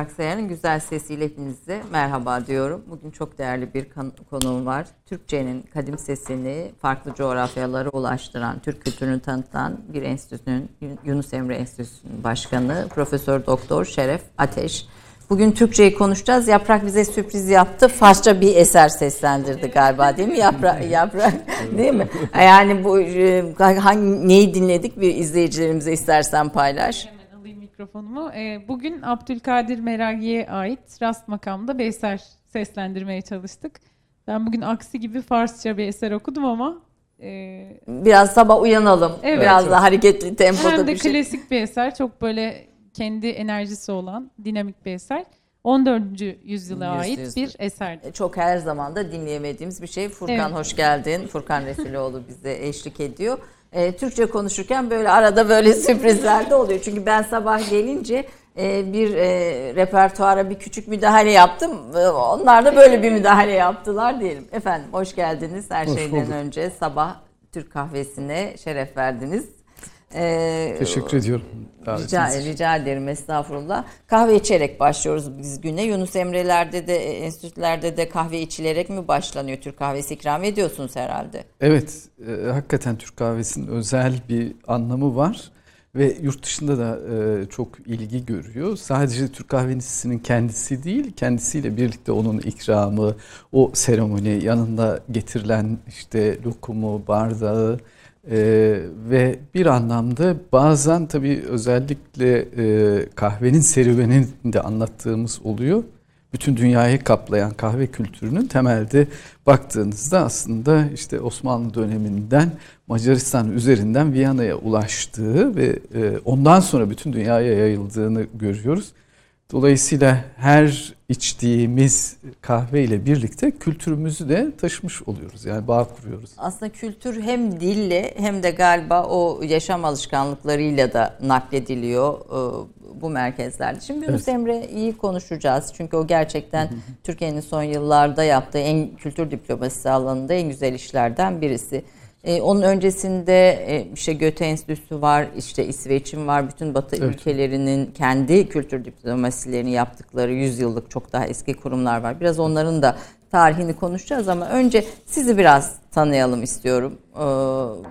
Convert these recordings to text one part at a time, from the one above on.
Kahvesinden Yaprak Sayar'ın güzel sesiyle hepinize merhaba diyorum. Bugün çok değerli bir konuğum var. Türkçenin kadim sesini farklı coğrafyalara ulaştıran, Türk kültürünü tanıtan bir enstitünün, Yunus Emre Enstitüsü'nün başkanı Profesör Doktor Şeref Ateş. Bugün Türkçeyi konuşacağız. Yaprak bize sürpriz yaptı. Farsça bir eser seslendirdi galiba değil mi Yaprak? Yaprak değil mi? Yani bu e, hangi neyi dinledik bir izleyicilerimize istersen paylaş. Mikrofonumu. Ee, bugün Abdülkadir Meragi'ye ait Rast makamda bir eser seslendirmeye çalıştık. Ben bugün aksi gibi Farsça bir eser okudum ama e, Biraz sabah uyanalım. Evet. Biraz da hareketli tempoda hem de bir şey. klasik bir eser. Çok böyle kendi enerjisi olan dinamik bir eser. 14. yüzyıla ait Yüzyıl. bir eserdi. Çok her zaman da dinleyemediğimiz bir şey. Furkan Evet. hoş geldin. Furkan Resuloğlu bize eşlik ediyor. Ee, Türkçe konuşurken böyle arada böyle sürprizler de oluyor. Çünkü ben sabah gelince e, bir e, repertuara bir küçük müdahale yaptım. E, onlar da böyle bir müdahale yaptılar diyelim. Efendim hoş geldiniz her hoş şeyden bulduk. önce sabah Türk kahvesine şeref verdiniz. Ee, Teşekkür ediyorum. Rica, rica ederim estağfurullah. Kahve içerek başlıyoruz biz güne. Yunus Emre'lerde de enstitülerde de kahve içilerek mi başlanıyor? Türk kahvesi ikram ediyorsunuz herhalde. Evet. E, hakikaten Türk kahvesinin özel bir anlamı var. Ve yurt dışında da e, çok ilgi görüyor. Sadece Türk kahvecisinin kendisi değil, kendisiyle birlikte onun ikramı, o seremoni, yanında getirilen işte lokumu, bardağı, ee, ve bir anlamda bazen tabii özellikle e, kahvenin serüvenini de anlattığımız oluyor. Bütün dünyayı kaplayan kahve kültürünün temelde baktığınızda aslında işte Osmanlı döneminden Macaristan üzerinden Viyana'ya ulaştığı ve e, ondan sonra bütün dünyaya yayıldığını görüyoruz. Dolayısıyla her içtiğimiz kahve ile birlikte kültürümüzü de taşımış oluyoruz. Yani bağ kuruyoruz. Aslında kültür hem dille hem de galiba o yaşam alışkanlıklarıyla da naklediliyor e, bu merkezlerde. Şimdi Yunus evet. Emre iyi konuşacağız. Çünkü o gerçekten Türkiye'nin son yıllarda yaptığı en kültür diplomasisi alanında en güzel işlerden birisi. E, onun öncesinde e, işte Göte Enstitüsü var, işte İsveç'in var. Bütün Batı evet. ülkelerinin kendi kültür diplomasilerini yaptıkları yüzyıllık çok daha eski kurumlar var. Biraz onların da tarihini konuşacağız ama önce sizi biraz tanıyalım istiyorum. Ee,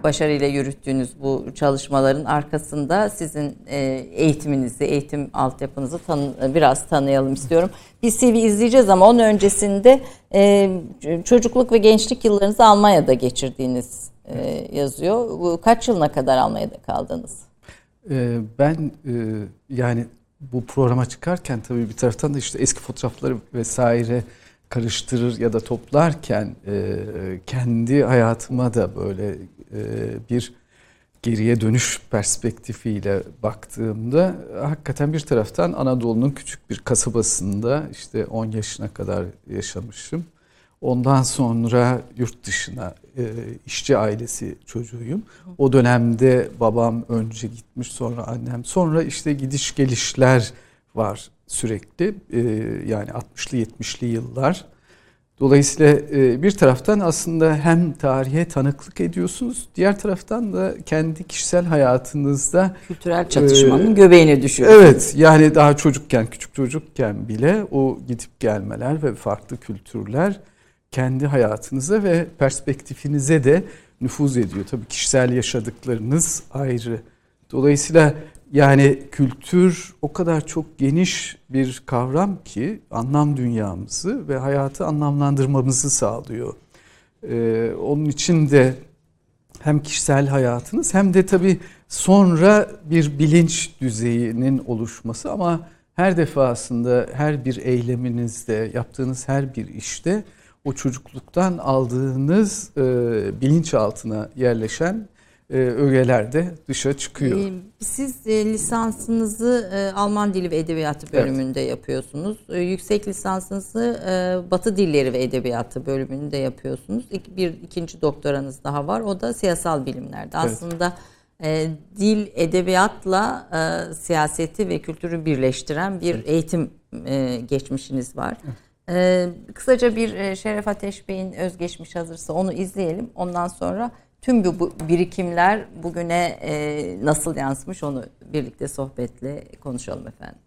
başarıyla yürüttüğünüz bu çalışmaların arkasında sizin e, eğitiminizi, eğitim altyapınızı tanı, biraz tanıyalım istiyorum. Bir CV izleyeceğiz ama onun öncesinde e, çocukluk ve gençlik yıllarınızı Almanya'da geçirdiğiniz e, yazıyor. Kaç yılına kadar Almanya'da kaldınız? E, ben e, yani bu programa çıkarken tabii bir taraftan da işte eski fotoğrafları vesaire karıştırır ya da toplarken kendi hayatıma da böyle bir geriye dönüş perspektifiyle baktığımda hakikaten bir taraftan Anadolu'nun küçük bir kasabasında işte 10 yaşına kadar yaşamışım. Ondan sonra yurt dışına e, işçi ailesi çocuğuyum. O dönemde babam önce gitmiş sonra annem sonra işte gidiş gelişler var sürekli e, yani 60'lı 70'li yıllar. Dolayısıyla e, bir taraftan aslında hem tarihe tanıklık ediyorsunuz, diğer taraftan da kendi kişisel hayatınızda kültürel çatışmanın e, göbeğine düşüyorsunuz. Evet, yani daha çocukken, küçük çocukken bile o gidip gelmeler ve farklı kültürler kendi hayatınıza ve perspektifinize de nüfuz ediyor. Tabii kişisel yaşadıklarınız ayrı. Dolayısıyla yani kültür o kadar çok geniş bir kavram ki anlam dünyamızı ve hayatı anlamlandırmamızı sağlıyor. Ee, onun için de hem kişisel hayatınız hem de tabii sonra bir bilinç düzeyinin oluşması ama her defasında her bir eyleminizde yaptığınız her bir işte o çocukluktan aldığınız e, bilinçaltına yerleşen e, ögeler de dışa çıkıyor. Siz e, lisansınızı e, Alman Dili ve Edebiyatı bölümünde evet. yapıyorsunuz. E, yüksek lisansınızı e, Batı Dilleri ve Edebiyatı bölümünde yapıyorsunuz. İk, bir ikinci doktoranız daha var. O da siyasal bilimlerde. Evet. Aslında e, dil, edebiyatla e, siyaseti ve kültürü birleştiren bir evet. eğitim e, geçmişiniz var. Evet. Ee, kısaca bir e, Şeref Ateş Bey'in özgeçmiş hazırsa onu izleyelim. Ondan sonra tüm bu, birikimler bugüne e, nasıl yansımış onu birlikte sohbetle konuşalım efendim.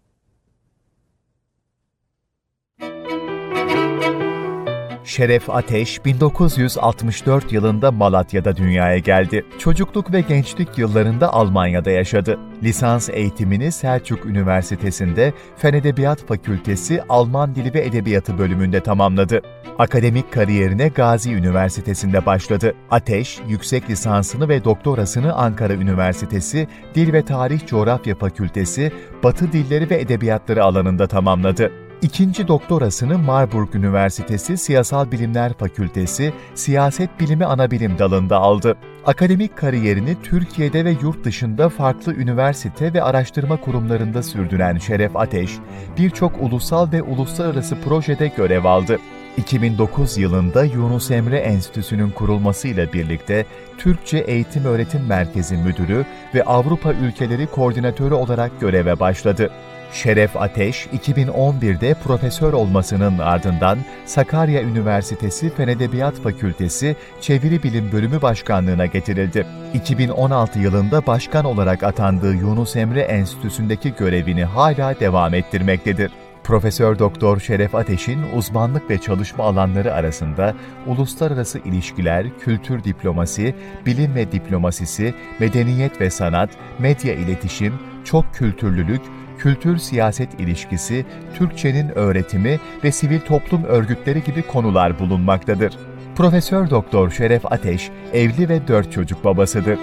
Şeref Ateş 1964 yılında Malatya'da dünyaya geldi. Çocukluk ve gençlik yıllarında Almanya'da yaşadı. Lisans eğitimini Selçuk Üniversitesi'nde Fen Edebiyat Fakültesi Alman Dili ve Edebiyatı bölümünde tamamladı. Akademik kariyerine Gazi Üniversitesi'nde başladı. Ateş, yüksek lisansını ve doktorasını Ankara Üniversitesi Dil ve Tarih Coğrafya Fakültesi Batı Dilleri ve Edebiyatları alanında tamamladı. İkinci doktorasını Marburg Üniversitesi Siyasal Bilimler Fakültesi Siyaset Bilimi Anabilim dalında aldı. Akademik kariyerini Türkiye'de ve yurt dışında farklı üniversite ve araştırma kurumlarında sürdüren Şeref Ateş, birçok ulusal ve uluslararası projede görev aldı. 2009 yılında Yunus Emre Enstitüsü'nün kurulmasıyla birlikte Türkçe Eğitim Öğretim Merkezi Müdürü ve Avrupa Ülkeleri Koordinatörü olarak göreve başladı. Şeref Ateş, 2011'de profesör olmasının ardından Sakarya Üniversitesi Fen Edebiyat Fakültesi Çeviri Bilim Bölümü Başkanlığına getirildi. 2016 yılında başkan olarak atandığı Yunus Emre Enstitüsü'ndeki görevini hala devam ettirmektedir. Profesör Doktor Şeref Ateş'in uzmanlık ve çalışma alanları arasında uluslararası ilişkiler, kültür diplomasi, bilim ve diplomasisi, medeniyet ve sanat, medya iletişim, çok kültürlülük, kültür siyaset ilişkisi, Türkçenin öğretimi ve sivil toplum örgütleri gibi konular bulunmaktadır. Profesör Doktor Şeref Ateş evli ve dört çocuk babasıdır.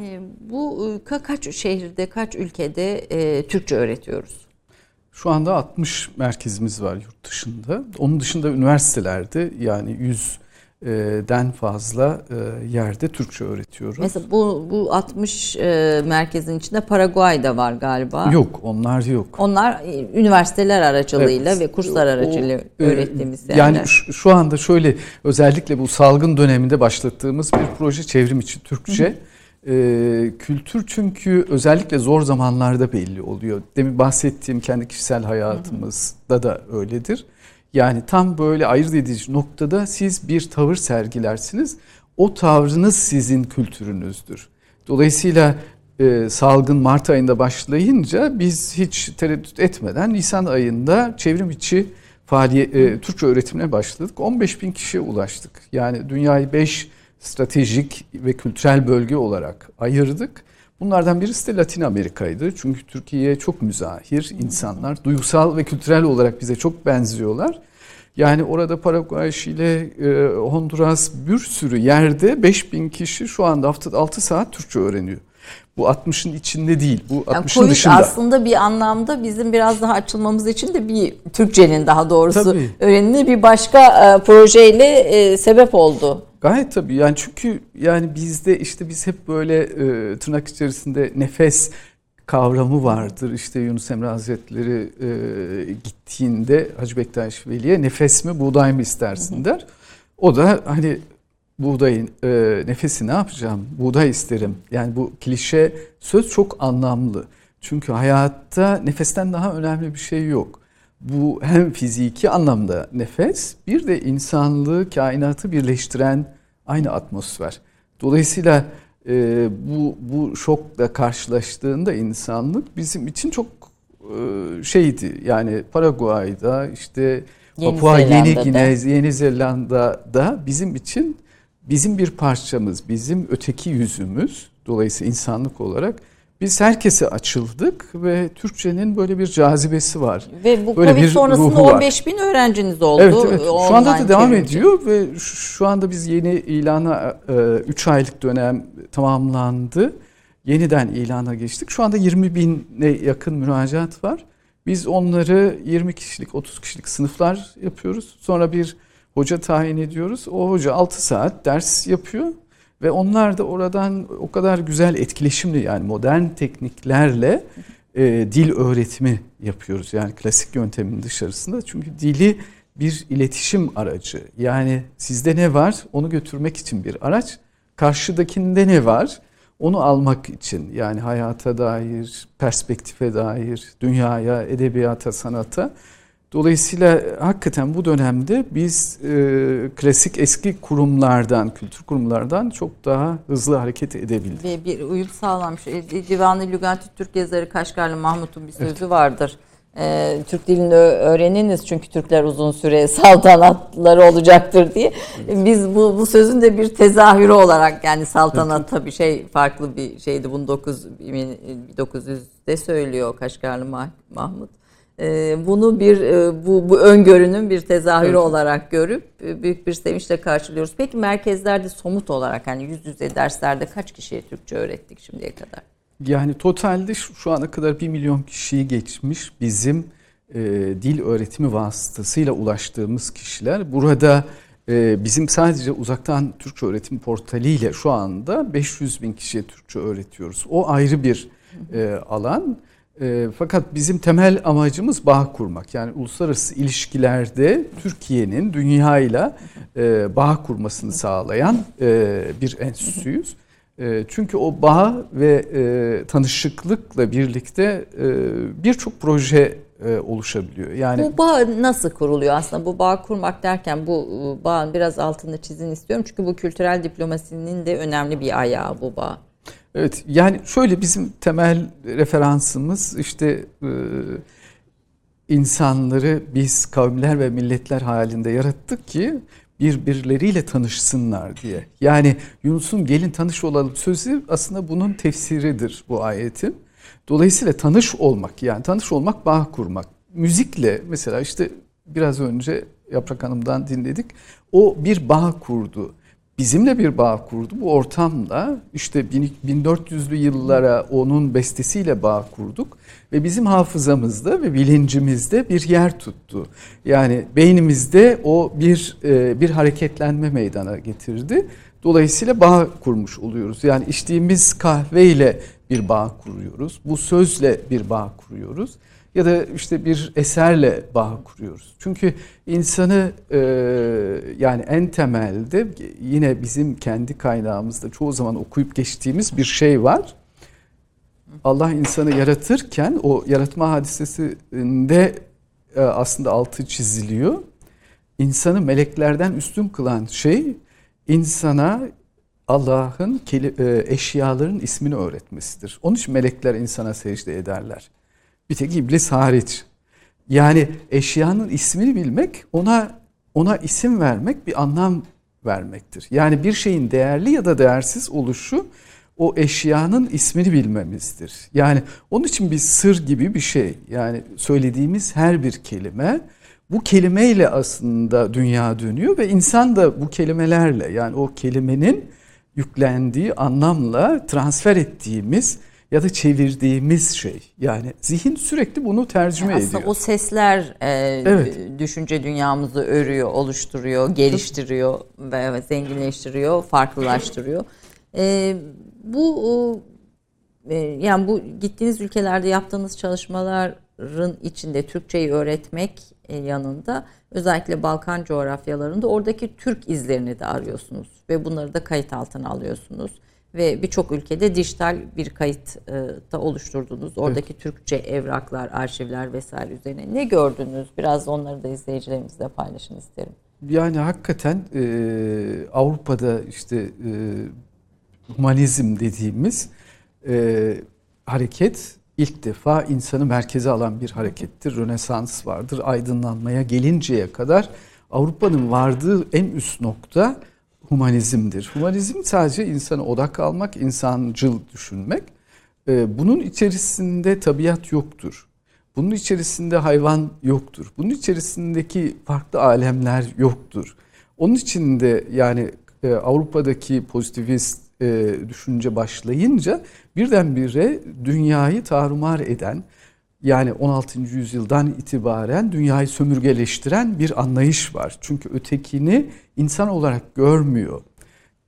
Ee, Bu e, ka- kaç şehirde, kaç ülkede e, Türkçe öğretiyoruz? Şu anda 60 merkezimiz var yurt dışında. Onun dışında üniversitelerde yani 100'den fazla e, yerde Türkçe öğretiyoruz. Mesela bu bu 60 e, merkezin içinde Paraguay'da var galiba. Yok onlar yok. Onlar e, üniversiteler aracılığıyla Evet. ve kurslar aracılığıyla O, öğrettiğimiz yerler. Yani şu, şu anda şöyle özellikle bu salgın döneminde başlattığımız bir proje çevrim içi Türkçe. E, kültür çünkü özellikle zor zamanlarda belli oluyor. Demin bahsettiğim kendi kişisel hayatımızda da öyledir. Yani tam böyle ayırt edici noktada siz bir tavır sergilersiniz. O tavrınız sizin kültürünüzdür. Dolayısıyla e, salgın Mart ayında başlayınca biz hiç tereddüt etmeden Nisan ayında çevrim içi faaliyet, e, Türkçe öğretimine başladık. 15 bin kişiye ulaştık. Yani dünyayı 5 stratejik ve kültürel bölge olarak ayırdık. Bunlardan birisi de Latin Amerika'ydı. Çünkü Türkiye'ye çok müzahir insanlar. Duygusal ve kültürel olarak bize çok benziyorlar. Yani orada Paraguay, Şile, e, Honduras bir sürü yerde 5000 kişi şu anda haftada 6 saat Türkçe öğreniyor. Bu 60'ın içinde değil. Bu Yani 60'ın Covid dışında. aslında bir anlamda bizim biraz daha açılmamız için de bir Türkçenin daha doğrusu Tabii. bir başka e, projeyle e, sebep oldu. Gayet tabii yani çünkü yani bizde işte biz hep böyle e, tırnak içerisinde nefes kavramı vardır. İşte Yunus Emre Hazretleri e, gittiğinde Hacı Bektaş Veli'ye nefes mi buğday mı istersin der. O da hani buğdayın e, nefesi ne yapacağım? Buğday isterim. Yani bu klişe söz çok anlamlı. Çünkü hayatta nefesten daha önemli bir şey yok. Bu hem fiziki anlamda nefes bir de insanlığı, kainatı birleştiren aynı atmosfer. Dolayısıyla e, bu, bu şokla karşılaştığında insanlık bizim için çok e, şeydi. Yani Paraguay'da işte Yeni Papua Yeni. Gine, Yeni Zelanda'da bizim için bizim bir parçamız, bizim öteki yüzümüz. Dolayısıyla insanlık olarak biz herkese açıldık ve Türkçenin böyle bir cazibesi var. Ve bu Böyle Covid bir sonrasında ruhu var. 15 bin öğrenciniz oldu. Evet evet. Şu anda da devam çevrimiçi. ediyor ve şu- şu anda biz yeni ilana 3 aylık dönem tamamlandı. Yeniden ilana geçtik. Şu anda 20 bine yakın müracaat var. Biz onları 20 kişilik, 30 kişilik sınıflar yapıyoruz. Sonra bir hoca tayin ediyoruz. O hoca 6 saat ders yapıyor. Ve onlar da oradan o kadar güzel etkileşimli yani modern tekniklerle e, dil öğretimi yapıyoruz. Yani klasik yöntemin dışarısında. Çünkü dili bir iletişim aracı. Yani sizde ne var onu götürmek için bir araç. Karşıdakinde ne var onu almak için. Yani hayata dair, perspektife dair, dünyaya, edebiyata, sanata. Dolayısıyla hakikaten bu dönemde biz e, klasik eski kurumlardan, kültür kurumlardan çok daha hızlı hareket edebildik. Ve bir uyum sağlanmış. E, Divan-ı Lügati Türk yazarı Kaşgarlı Mahmut'un bir sözü vardır. E, Türk dilini öğreniniz çünkü Türkler uzun süre saltanatları olacaktır diye. Biz bu, bu sözün de bir tezahürü olarak yani saltanat tabii şey farklı bir şeydi. Bunu 9, 1900'de söylüyor Kaşgarlı Mah- Mahmut. E, bunu bir e, bu, bu öngörünün bir tezahürü Evet. olarak görüp e, büyük bir sevinçle karşılıyoruz. Peki merkezlerde somut olarak hani yüz yüze derslerde kaç kişiye Türkçe öğrettik şimdiye kadar? Yani totalde şu, şu ana kadar 1 milyon kişiyi geçmiş bizim e, dil öğretimi vasıtasıyla ulaştığımız kişiler. Burada e, bizim sadece uzaktan Türkçe öğretim portaliyle şu anda 500 bin kişiye Türkçe öğretiyoruz. O ayrı bir e, alan. E, fakat bizim temel amacımız bağ kurmak. Yani uluslararası ilişkilerde Türkiye'nin dünyayla e, bağ kurmasını sağlayan e, bir enstitüyüz. E, çünkü o bağ ve e, tanışıklıkla birlikte e, birçok proje e, oluşabiliyor. Yani bu bağ nasıl kuruluyor aslında? Bu bağ kurmak derken bu e, bağın biraz altını çizin istiyorum. Çünkü bu kültürel diplomasinin de önemli bir ayağı bu bağ. Evet yani şöyle bizim temel referansımız işte e, insanları biz kavimler ve milletler halinde yarattık ki birbirleriyle tanışsınlar diye. Yani Yunus'un gelin tanış olalım sözü aslında bunun tefsiridir bu ayetin. Dolayısıyla tanış olmak yani tanış olmak bağ kurmak. Müzikle mesela işte biraz önce Yaprak Hanım'dan dinledik. O bir bağ kurdu bizimle bir bağ kurdu. Bu ortamda işte 1400'lü yıllara onun bestesiyle bağ kurduk ve bizim hafızamızda ve bilincimizde bir yer tuttu. Yani beynimizde o bir e, bir hareketlenme meydana getirdi. Dolayısıyla bağ kurmuş oluyoruz. Yani içtiğimiz kahveyle bir bağ kuruyoruz. Bu sözle bir bağ kuruyoruz ya da işte bir eserle bağ kuruyoruz. Çünkü insanı e, yani en temelde yine bizim kendi kaynağımızda çoğu zaman okuyup geçtiğimiz bir şey var. Allah insanı yaratırken o yaratma hadisesinde e, aslında altı çiziliyor. İnsanı meleklerden üstün kılan şey insana Allah'ın e, eşyaların ismini öğretmesidir. Onun için melekler insana secde ederler. Bir tek iblis hariç. Yani eşyanın ismini bilmek ona ona isim vermek bir anlam vermektir. Yani bir şeyin değerli ya da değersiz oluşu o eşyanın ismini bilmemizdir. Yani onun için bir sır gibi bir şey. Yani söylediğimiz her bir kelime bu kelimeyle aslında dünya dönüyor ve insan da bu kelimelerle yani o kelimenin yüklendiği anlamla transfer ettiğimiz ya da çevirdiğimiz şey. Yani zihin sürekli bunu tercüme Aslında ediyor. Aslında o sesler e, evet. düşünce dünyamızı örüyor, oluşturuyor, geliştiriyor ve zenginleştiriyor, farklılaştırıyor. E, bu e, yani bu gittiğiniz ülkelerde yaptığınız çalışmaların içinde Türkçeyi öğretmek e, yanında özellikle Balkan coğrafyalarında oradaki Türk izlerini de arıyorsunuz ve bunları da kayıt altına alıyorsunuz ve birçok ülkede dijital bir kayıt e, da oluşturdunuz. Oradaki evet. Türkçe evraklar, arşivler vesaire üzerine ne gördünüz? Biraz onları da izleyicilerimizle paylaşın isterim. Yani hakikaten e, Avrupa'da işte e, humanizm dediğimiz e, hareket ilk defa insanı merkeze alan bir harekettir. Rönesans vardır. Aydınlanmaya gelinceye kadar Avrupa'nın vardığı en üst nokta humanizmdir. Humanizm sadece insana odak almak, insancıl düşünmek. Ee, bunun içerisinde tabiat yoktur. Bunun içerisinde hayvan yoktur. Bunun içerisindeki farklı alemler yoktur. Onun için de yani e, Avrupa'daki pozitivist e, düşünce başlayınca birdenbire dünyayı tarumar eden yani 16. yüzyıldan itibaren dünyayı sömürgeleştiren bir anlayış var. Çünkü ötekini insan olarak görmüyor.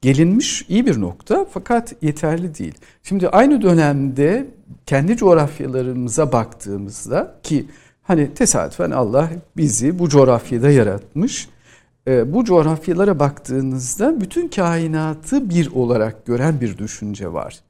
Gelinmiş iyi bir nokta fakat yeterli değil. Şimdi aynı dönemde kendi coğrafyalarımıza baktığımızda ki hani tesadüfen Allah bizi bu coğrafyada yaratmış. E, bu coğrafyalara baktığınızda bütün kainatı bir olarak gören bir düşünce var.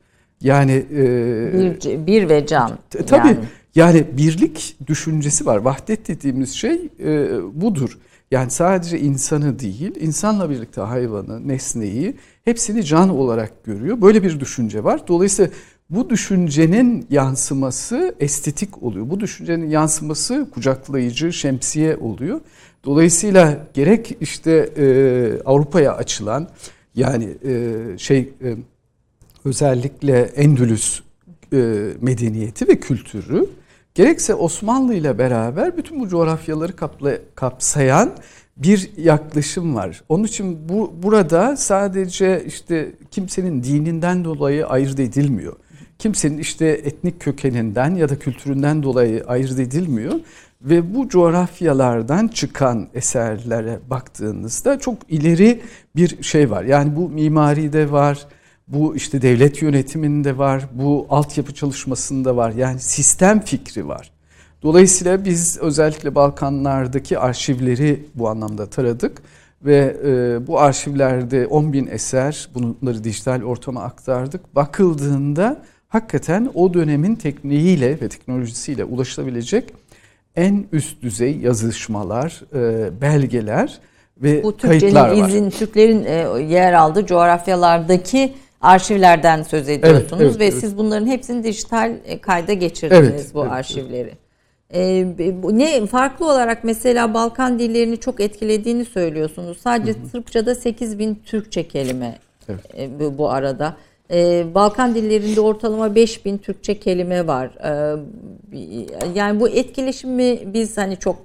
Yani e, bir, bir ve can. Tabii yani. yani birlik düşüncesi var. Vahdet dediğimiz şey e, budur. Yani sadece insanı değil, insanla birlikte hayvanı, nesneyi hepsini can olarak görüyor. Böyle bir düşünce var. Dolayısıyla bu düşüncenin yansıması estetik oluyor. Bu düşüncenin yansıması kucaklayıcı, şemsiye oluyor. Dolayısıyla gerek işte e, Avrupa'ya açılan yani e, şey e, özellikle Endülüs e, medeniyeti ve kültürü gerekse Osmanlı ile beraber bütün bu coğrafyaları kapla, kapsayan bir yaklaşım var. Onun için bu burada sadece işte kimsenin dininden dolayı ayırt edilmiyor. Kimsenin işte etnik kökeninden ya da kültüründen dolayı ayırt edilmiyor. Ve bu coğrafyalardan çıkan eserlere baktığınızda çok ileri bir şey var. Yani bu mimaride var, Bu işte devlet yönetiminde var, bu altyapı çalışmasında var. Yani sistem fikri var. Dolayısıyla biz özellikle Balkanlardaki arşivleri bu anlamda taradık ve e, bu arşivlerde 10 bin eser bunları dijital ortama aktardık. Bakıldığında hakikaten o dönemin tekniğiyle ve teknolojisiyle ulaşılabilecek en üst düzey yazışmalar, e, belgeler ve Bu kayıtlar var. Türkçenin izin, Türklerin e, yer aldığı coğrafyalardaki arşivlerden söz ediyorsunuz Evet, evet, ve evet. siz bunların hepsini dijital e, kayda geçirdiniz Evet, bu evet, arşivleri. E, bu- ne farklı olarak mesela Balkan dillerini çok etkilediğini söylüyorsunuz. Sadece Sırpçada 8000 Türkçe kelime Evet. e, bu, bu arada. E, Balkan dillerinde ortalama 5000 Türkçe kelime var. E, yani bu etkileşimi biz hani çok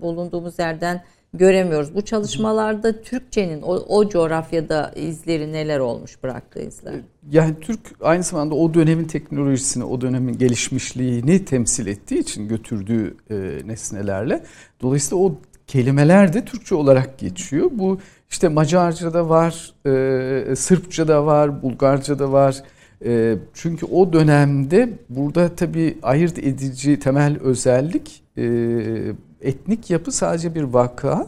bulunduğumuz yerden göremiyoruz. Bu çalışmalarda Türkçenin o, o coğrafyada izleri neler olmuş bıraktığı izler? Yani Türk aynı zamanda o dönemin teknolojisini, o dönemin gelişmişliğini temsil ettiği için götürdüğü e, nesnelerle. Dolayısıyla o kelimeler de Türkçe olarak geçiyor. Bu işte Macarca'da var, e, Sırpça'da var, Bulgarca'da var. E, çünkü o dönemde burada tabii ayırt edici temel özellik e, etnik yapı sadece bir vaka.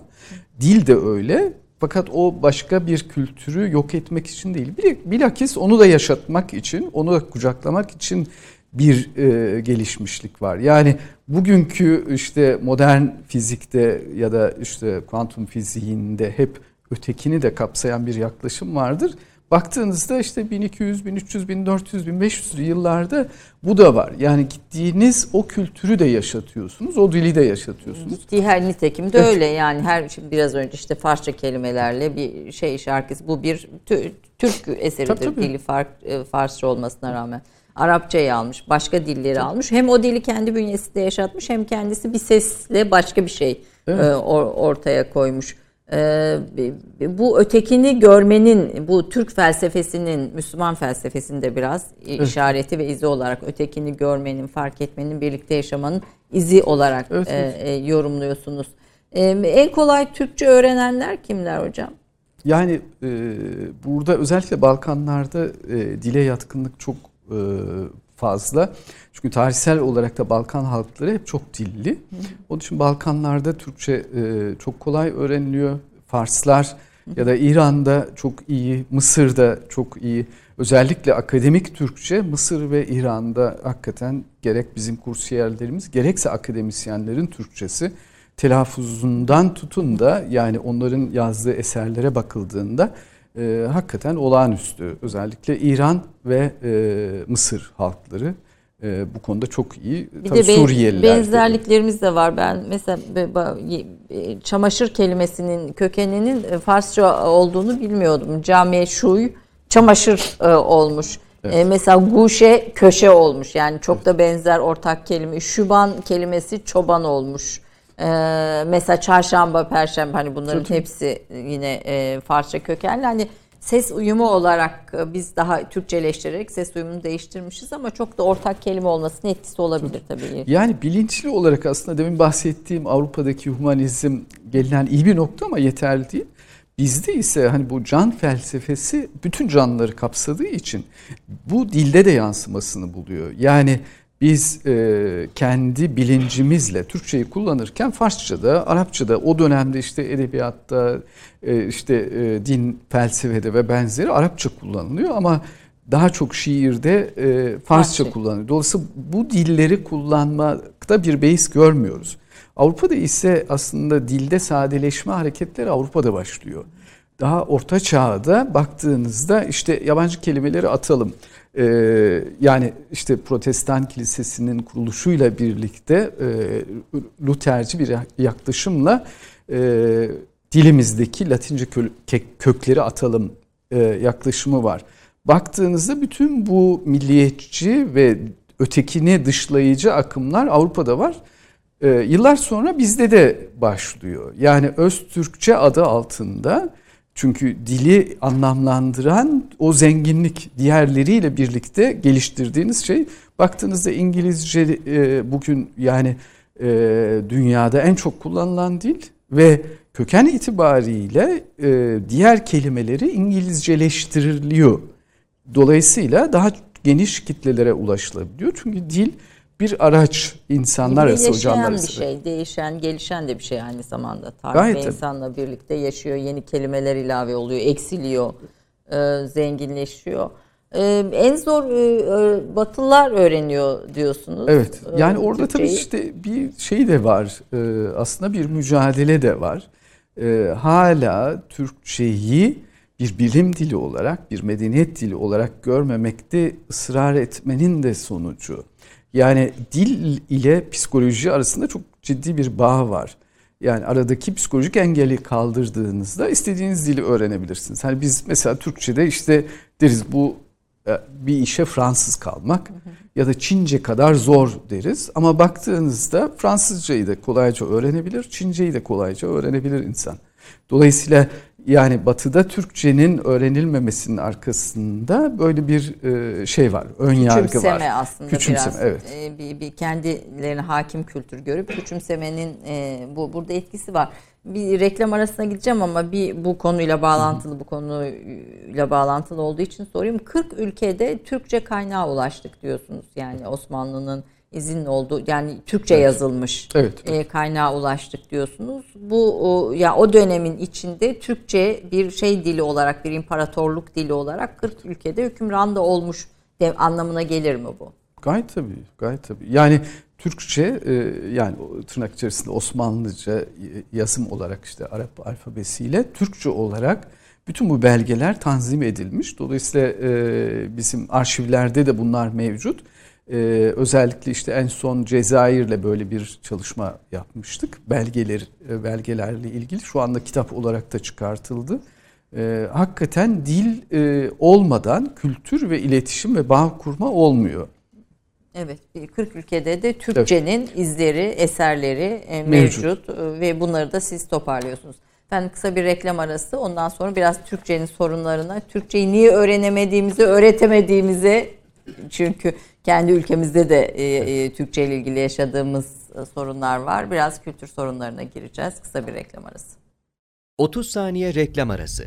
Dil de öyle. Fakat o başka bir kültürü yok etmek için değil. Bil- Bilakis onu da yaşatmak için, onu da kucaklamak için bir e, gelişmişlik var. Yani bugünkü işte modern fizikte ya da işte kuantum fiziğinde hep ötekini de kapsayan bir yaklaşım vardır. Baktığınızda işte 1200, 1300, 1400, 1500 yıllarda bu da var. Yani gittiğiniz o kültürü de yaşatıyorsunuz, o dili de yaşatıyorsunuz. Gittiği her nitekim de öyle yani her şimdi biraz önce işte Farsça kelimelerle bir şey şarkısı bu bir tü- Türk eseridir Tabii, tabii. dili fark, e, Farsça olmasına rağmen. Arapçayı almış, başka dilleri almış. Hem o dili kendi bünyesinde yaşatmış hem kendisi bir sesle başka bir şey Evet. e, or- ortaya koymuş. E, bu ötekini görmenin, bu Türk felsefesinin, Müslüman felsefesinde biraz işareti ve izi olarak ötekini görmenin, fark etmenin, birlikte yaşamanın izi olarak Evet, e, evet. e, yorumluyorsunuz. E, en kolay Türkçe öğrenenler kimler hocam? Yani e, burada özellikle Balkanlarda e, dile yatkınlık çok e, fazla. Çünkü tarihsel olarak da Balkan halkları hep çok dilli. Onun için Balkanlarda Türkçe e, çok kolay öğreniliyor. Farslar ya da İran'da çok iyi, Mısır'da çok iyi. Özellikle akademik Türkçe Mısır ve İran'da hakikaten gerek bizim kursiyerlerimiz gerekse akademisyenlerin Türkçesi telaffuzundan tutun da yani onların yazdığı eserlere bakıldığında e, hakikaten olağanüstü. Özellikle İran ve e, Mısır halkları e, bu konuda çok iyi. Bir Tabii de Suriyeliler. benzerliklerimiz de var. Ben mesela e, çamaşır kelimesinin kökeninin e, Farsça olduğunu bilmiyordum. Camiye şuy çamaşır e, olmuş. E, mesela guşe köşe olmuş. Yani çok da benzer ortak kelime. Şuban kelimesi çoban olmuş. E, mesela çarşamba, perşembe hani bunların hepsi yine e, Farsça kökenli. Hani ses uyumu olarak e, biz daha Türkçeleştirerek ses uyumunu değiştirmişiz ama çok da ortak kelime olmasının etkisi olabilir tabii. Yani bilinçli olarak aslında demin bahsettiğim Avrupa'daki humanizm gelinen iyi bir nokta ama yeterli değil. Bizde ise hani bu can felsefesi bütün canlıları kapsadığı için bu dilde de yansımasını buluyor. Yani biz e, kendi bilincimizle Türkçeyi kullanırken Farsça'da, Arapça'da o dönemde işte edebiyatta, e, işte e, din, felsefede ve benzeri Arapça kullanılıyor ama daha çok şiirde e, Farsça Farsça. kullanılıyor. Dolayısıyla bu dilleri kullanmakta bir beis görmüyoruz. Avrupa'da ise aslında dilde sadeleşme hareketleri Avrupa'da başlıyor. Daha orta çağda baktığınızda işte yabancı kelimeleri atalım. Ee, yani işte Protestan Kilisesi'nin kuruluşuyla birlikte e, Luterci bir yaklaşımla e, dilimizdeki Latince kökleri atalım e, yaklaşımı var. Baktığınızda bütün bu milliyetçi ve ötekini dışlayıcı akımlar Avrupa'da var. Ee, yıllar sonra bizde de başlıyor. Yani Öztürkçe adı altında çünkü dili anlamlandıran o zenginlik diğerleriyle birlikte geliştirdiğiniz şey baktığınızda İngilizce e, bugün yani e, dünyada en çok kullanılan dil ve köken itibariyle e, diğer kelimeleri İngilizceleştiriliyor. Dolayısıyla daha geniş kitlelere ulaşılabiliyor. Çünkü dil bir araç insanlar Bir arası, yaşayan hocamlar bir arası. şey, değişen, gelişen de bir şey aynı zamanda. Tarih Gayet ve tabii. insanla birlikte yaşıyor, yeni kelimeler ilave oluyor, eksiliyor, e, zenginleşiyor. E, en zor e, e, Batılılar öğreniyor diyorsunuz. Evet. e, Yani orada tabii Türkçeyi. işte bir şey de var. Ee, aslında bir mücadele de var. Ee, hala Türkçeyi bir bilim dili olarak, bir medeniyet dili olarak görmemekte ısrar etmenin de sonucu. Yani dil ile psikoloji arasında çok ciddi bir bağ var. Yani aradaki psikolojik engeli kaldırdığınızda istediğiniz dili öğrenebilirsiniz. Hani biz mesela Türkçe'de işte deriz bu e, bir işe Fransız kalmak ya da Çince kadar zor deriz. Ama baktığınızda Fransızcayı da kolayca öğrenebilir, Çinceyi de kolayca öğrenebilir insan. Dolayısıyla yani batıda Türkçenin öğrenilmemesinin arkasında böyle bir e, şey var, ön yargı küçümseme var. aslında Küçümseme, biraz evet. e, bir, bir kendilerine hakim kültür görüp küçümsemenin e, bu burada etkisi var. Bir reklam arasına gideceğim ama bir bu konuyla bağlantılı bu konuyla bağlantılı olduğu için sorayım. 40 ülkede Türkçe kaynağı ulaştık diyorsunuz. Yani Osmanlı'nın izin olduğu yani Türkçe yazılmış Evet. e, kaynağa ulaştık diyorsunuz. Bu o, ya o dönemin içinde Türkçe bir şey dili olarak bir imparatorluk dili olarak 40 ülkede hükümranda olmuş de, anlamına gelir mi bu? Gayet tabii, gayet tabii. Yani Türkçe e, yani tırnak içerisinde Osmanlıca e, yazım olarak işte Arap alfabesiyle Türkçe olarak bütün bu belgeler tanzim edilmiş. Dolayısıyla e, bizim arşivlerde de bunlar mevcut. E, özellikle işte en son Cezayir'le böyle bir çalışma yapmıştık. Belgeler e, belgelerle ilgili şu anda kitap olarak da çıkartıldı. E, hakikaten dil e, olmadan kültür ve iletişim ve bağ kurma olmuyor. Evet, bir 40 ülkede de Türkçenin izleri, eserleri e, mevcut, Mevcut. E, ve bunları da siz toparlıyorsunuz. Ben kısa bir reklam arası, ondan sonra biraz Türkçenin sorunlarına, Türkçeyi niye öğrenemediğimizi, öğretemediğimizi çünkü kendi ülkemizde de e, e, Türkçe ile ilgili yaşadığımız e, sorunlar var. Biraz kültür sorunlarına gireceğiz. Kısa bir reklam arası. 30 saniye reklam arası.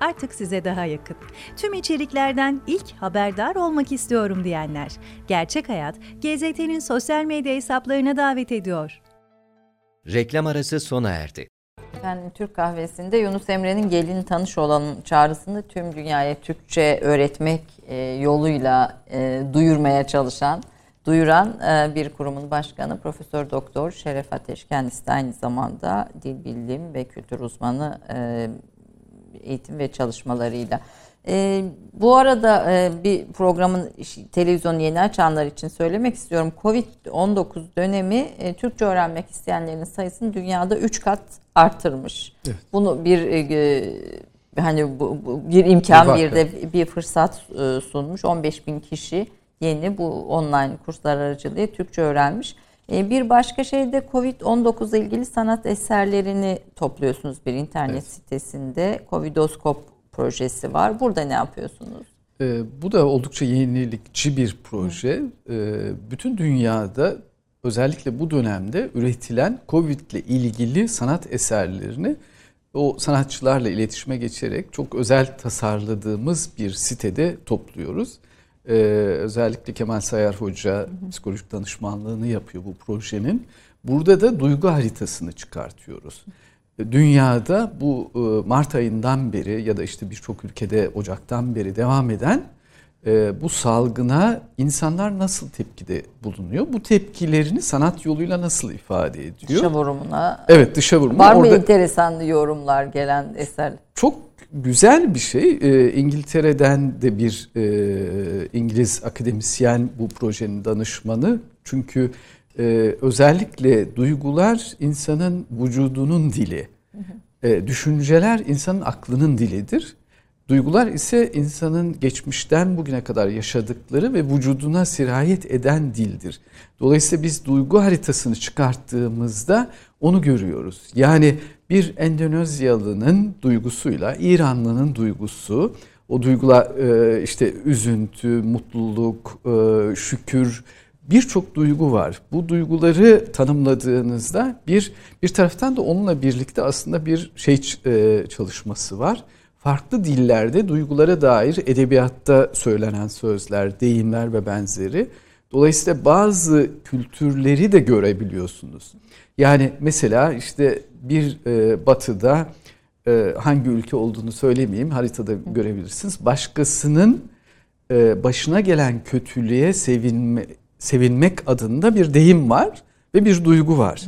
artık size daha yakın. Tüm içeriklerden ilk haberdar olmak istiyorum diyenler. Gerçek Hayat, GZT'nin sosyal medya hesaplarına davet ediyor. Reklam arası sona erdi. Efendim Türk kahvesinde Yunus Emre'nin gelin tanış olan çağrısını tüm dünyaya Türkçe öğretmek e, yoluyla e, duyurmaya çalışan, duyuran e, bir kurumun başkanı Profesör Doktor Şeref Ateş. Kendisi de aynı zamanda dil bilim ve kültür uzmanı e, eğitim ve çalışmalarıyla. E, bu arada e, bir programın televizyonu yeni açanlar için söylemek istiyorum. Covid-19 dönemi e, Türkçe öğrenmek isteyenlerin sayısını dünyada 3 kat artırmış. Bunu bir e, hani bu, bu bir imkan Bir bir, de bir fırsat e, sunmuş. 15 bin kişi yeni bu online kurslar aracılığıyla Türkçe öğrenmiş. E, Bir başka şey de Covid-19 ile ilgili sanat eserlerini topluyorsunuz bir internet sitesinde. Covidoskop projesi var. Burada ne yapıyorsunuz? Ee, bu da oldukça yenilikçi bir proje. Ee, bütün dünyada özellikle bu dönemde üretilen Covid ile ilgili sanat eserlerini o sanatçılarla iletişime geçerek çok özel tasarladığımız bir sitede topluyoruz. Ee, özellikle Kemal Sayar Hoca psikolojik danışmanlığını yapıyor bu projenin. Burada da duygu haritasını çıkartıyoruz. Dünyada bu e, Mart ayından beri ya da işte birçok ülkede Ocak'tan beri devam eden e, bu salgına insanlar nasıl tepkide bulunuyor? Bu tepkilerini sanat yoluyla nasıl ifade ediyor? Dışa vurumuna. Evet dışa vurma. Var mı Orada enteresan yorumlar gelen eser? çok güzel bir şey. E, İngiltere'den de bir e, İngiliz akademisyen bu projenin danışmanı. Çünkü e, özellikle duygular insanın vücudunun dili. E, düşünceler insanın aklının dilidir. Duygular ise insanın geçmişten bugüne kadar yaşadıkları ve vücuduna sirayet eden dildir. Dolayısıyla biz duygu haritasını çıkarttığımızda onu görüyoruz. Yani bir Endonezyalı'nın duygusuyla İranlı'nın duygusu, o duygular e, işte üzüntü, mutluluk, e, şükür birçok duygu var. Bu duyguları tanımladığınızda bir bir taraftan da onunla birlikte aslında bir şey e, çalışması var. Farklı dillerde duygulara dair edebiyatta söylenen sözler, deyimler ve benzeri. Dolayısıyla bazı kültürleri de görebiliyorsunuz. Yani mesela işte bir batıda hangi ülke olduğunu söylemeyeyim haritada görebilirsiniz. Başkasının başına gelen kötülüğe sevinme sevinmek adında bir deyim var ve bir duygu var.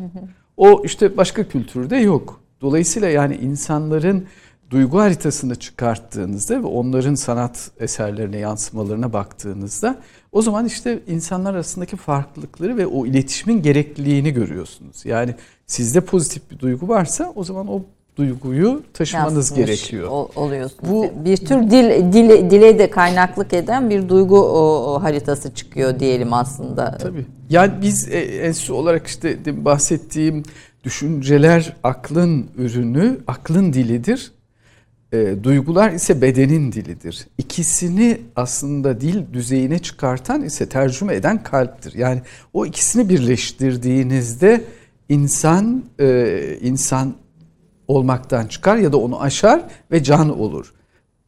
O işte başka kültürde yok. Dolayısıyla yani insanların duygu haritasını çıkarttığınızda ve onların sanat eserlerine yansımalarına baktığınızda o zaman işte insanlar arasındaki farklılıkları ve o iletişimin gerekliliğini görüyorsunuz. Yani sizde pozitif bir duygu varsa o zaman o duyguyu taşımanız Yansımış gerekiyor. ol- oluyorsunuz. Bu bir tür dil, dil dile de kaynaklık eden bir duygu o, o haritası çıkıyor diyelim aslında. Tabii. Yani biz e, enstitü olarak işte bahsettiğim düşünceler aklın ürünü, aklın dilidir. E, duygular ise bedenin dilidir. İkisini aslında dil düzeyine çıkartan ise tercüme eden kalptir. Yani o ikisini birleştirdiğinizde insan e, insan olmaktan çıkar ya da onu aşar ve can olur.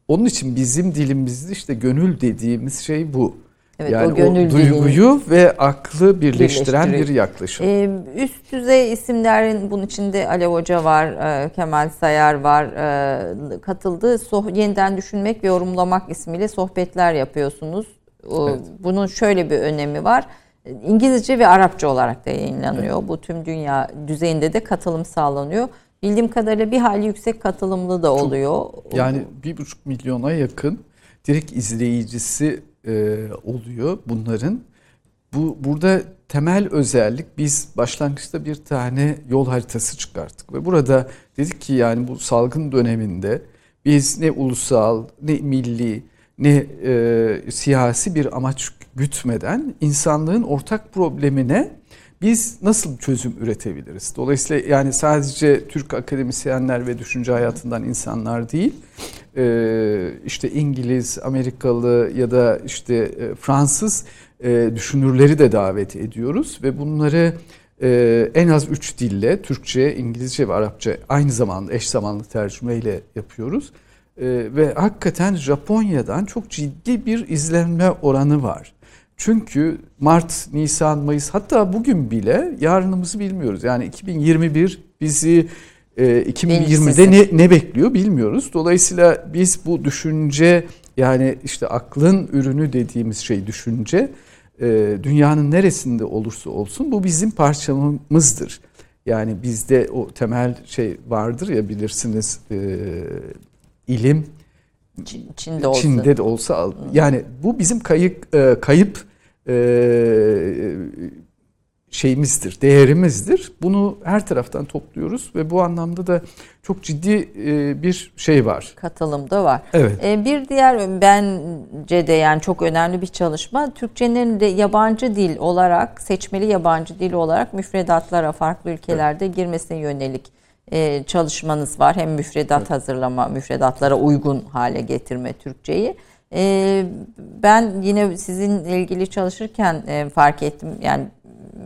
Onun için bizim dilimizde işte gönül dediğimiz şey bu. Evet, yani o gönül duyguyu ve aklı birleştiren bir yaklaşım. Ee, üst düzey isimlerin bunun içinde Alev Hoca var, e, Kemal Sayar var. e, katıldığı soh- yeniden düşünmek ve yorumlamak ismiyle sohbetler yapıyorsunuz. O, Evet. Bunun şöyle bir önemi var. İngilizce ve Arapça olarak da yayınlanıyor. Bu tüm dünya düzeyinde de katılım sağlanıyor. Bildiğim kadarıyla bir hali yüksek katılımlı da oluyor. Yani bir buçuk milyona yakın direkt izleyicisi e, oluyor bunların. Bu burada temel özellik biz başlangıçta bir tane yol haritası çıkarttık ve burada dedik ki yani bu salgın döneminde biz ne ulusal ne milli ne e, siyasi bir amaç gütmeden insanlığın ortak problemine biz nasıl çözüm üretebiliriz? Dolayısıyla yani sadece Türk akademisyenler ve düşünce hayatından insanlar değil, e, işte İngiliz, Amerikalı ya da işte e, Fransız e, düşünürleri de davet ediyoruz ve bunları en az üç dille Türkçe, İngilizce ve Arapça aynı zamanda eş zamanlı tercümeyle yapıyoruz. Ve hakikaten Japonya'dan çok ciddi bir izlenme oranı var. Çünkü Mart, Nisan, Mayıs hatta bugün bile yarınımızı bilmiyoruz. Yani 2021 bizi e, 2020'de ne, ne bekliyor bilmiyoruz. Dolayısıyla biz bu düşünce yani işte aklın ürünü dediğimiz şey düşünce e, dünyanın neresinde olursa olsun bu bizim parçamızdır. Yani bizde o temel şey vardır ya bilirsiniz e, ilim Çin- Çin'de olsa. Çin'de de olsa yani bu bizim kayıp e, kayıp şeyimizdir, değerimizdir. Bunu her taraftan topluyoruz ve bu anlamda da çok ciddi e, bir şey var. katılım da var. Evet. Ee, Bir diğer bence de yani çok önemli bir çalışma Türkçenin de yabancı dil olarak seçmeli yabancı dil olarak müfredatlara farklı ülkelerde girmesine yönelik e, çalışmanız var. Hem müfredat hazırlama, müfredatlara uygun hale getirme Türkçeyi. E, Ben yine sizinle ilgili çalışırken e, fark ettim yani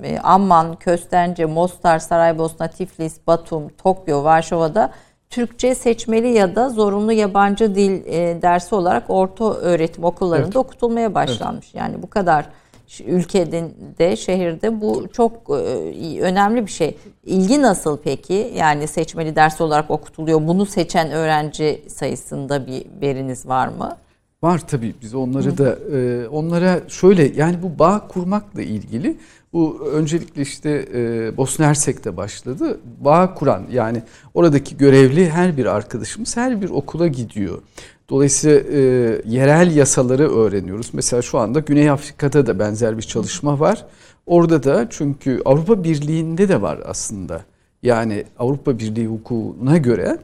e, Amman, Köstence, Mostar, Saraybosna, Tiflis, Batum, Tokyo, Varşova'da Türkçe seçmeli ya da zorunlu yabancı dil e, dersi olarak orta öğretim okullarında Evet. okutulmaya başlanmış. Yani bu kadar ş- ülkede, şehirde bu çok e, önemli bir şey. İlgi nasıl peki? Yani seçmeli ders olarak okutuluyor. Bunu seçen öğrenci sayısında bir veriniz var mı? Var tabii biz onları da e, onlara şöyle yani bu bağ kurmakla ilgili bu öncelikle işte e, Bosna Hersek'te başladı. Bağ kuran yani oradaki görevli her bir arkadaşımız her bir okula gidiyor. Dolayısıyla e, yerel yasaları öğreniyoruz. Mesela şu anda Güney Afrika'da da benzer bir çalışma var. Orada da çünkü Avrupa Birliği'nde de var aslında. Yani Avrupa Birliği hukukuna göre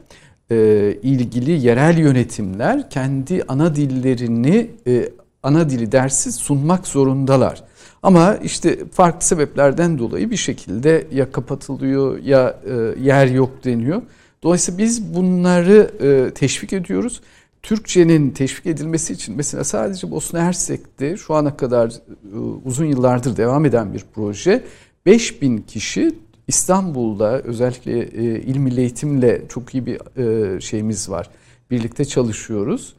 e, ilgili yerel yönetimler kendi ana dillerini e, ana dili dersi sunmak zorundalar. Ama işte farklı sebeplerden dolayı bir şekilde ya kapatılıyor ya e, yer yok deniyor. Dolayısıyla biz bunları teşvik ediyoruz. Türkçenin teşvik edilmesi için mesela sadece Bosna Hersek'te şu ana kadar uzun yıllardır devam eden bir proje. 5000 kişi İstanbul'da özellikle e, il milli eğitimle çok iyi bir e, şeyimiz var. Birlikte çalışıyoruz.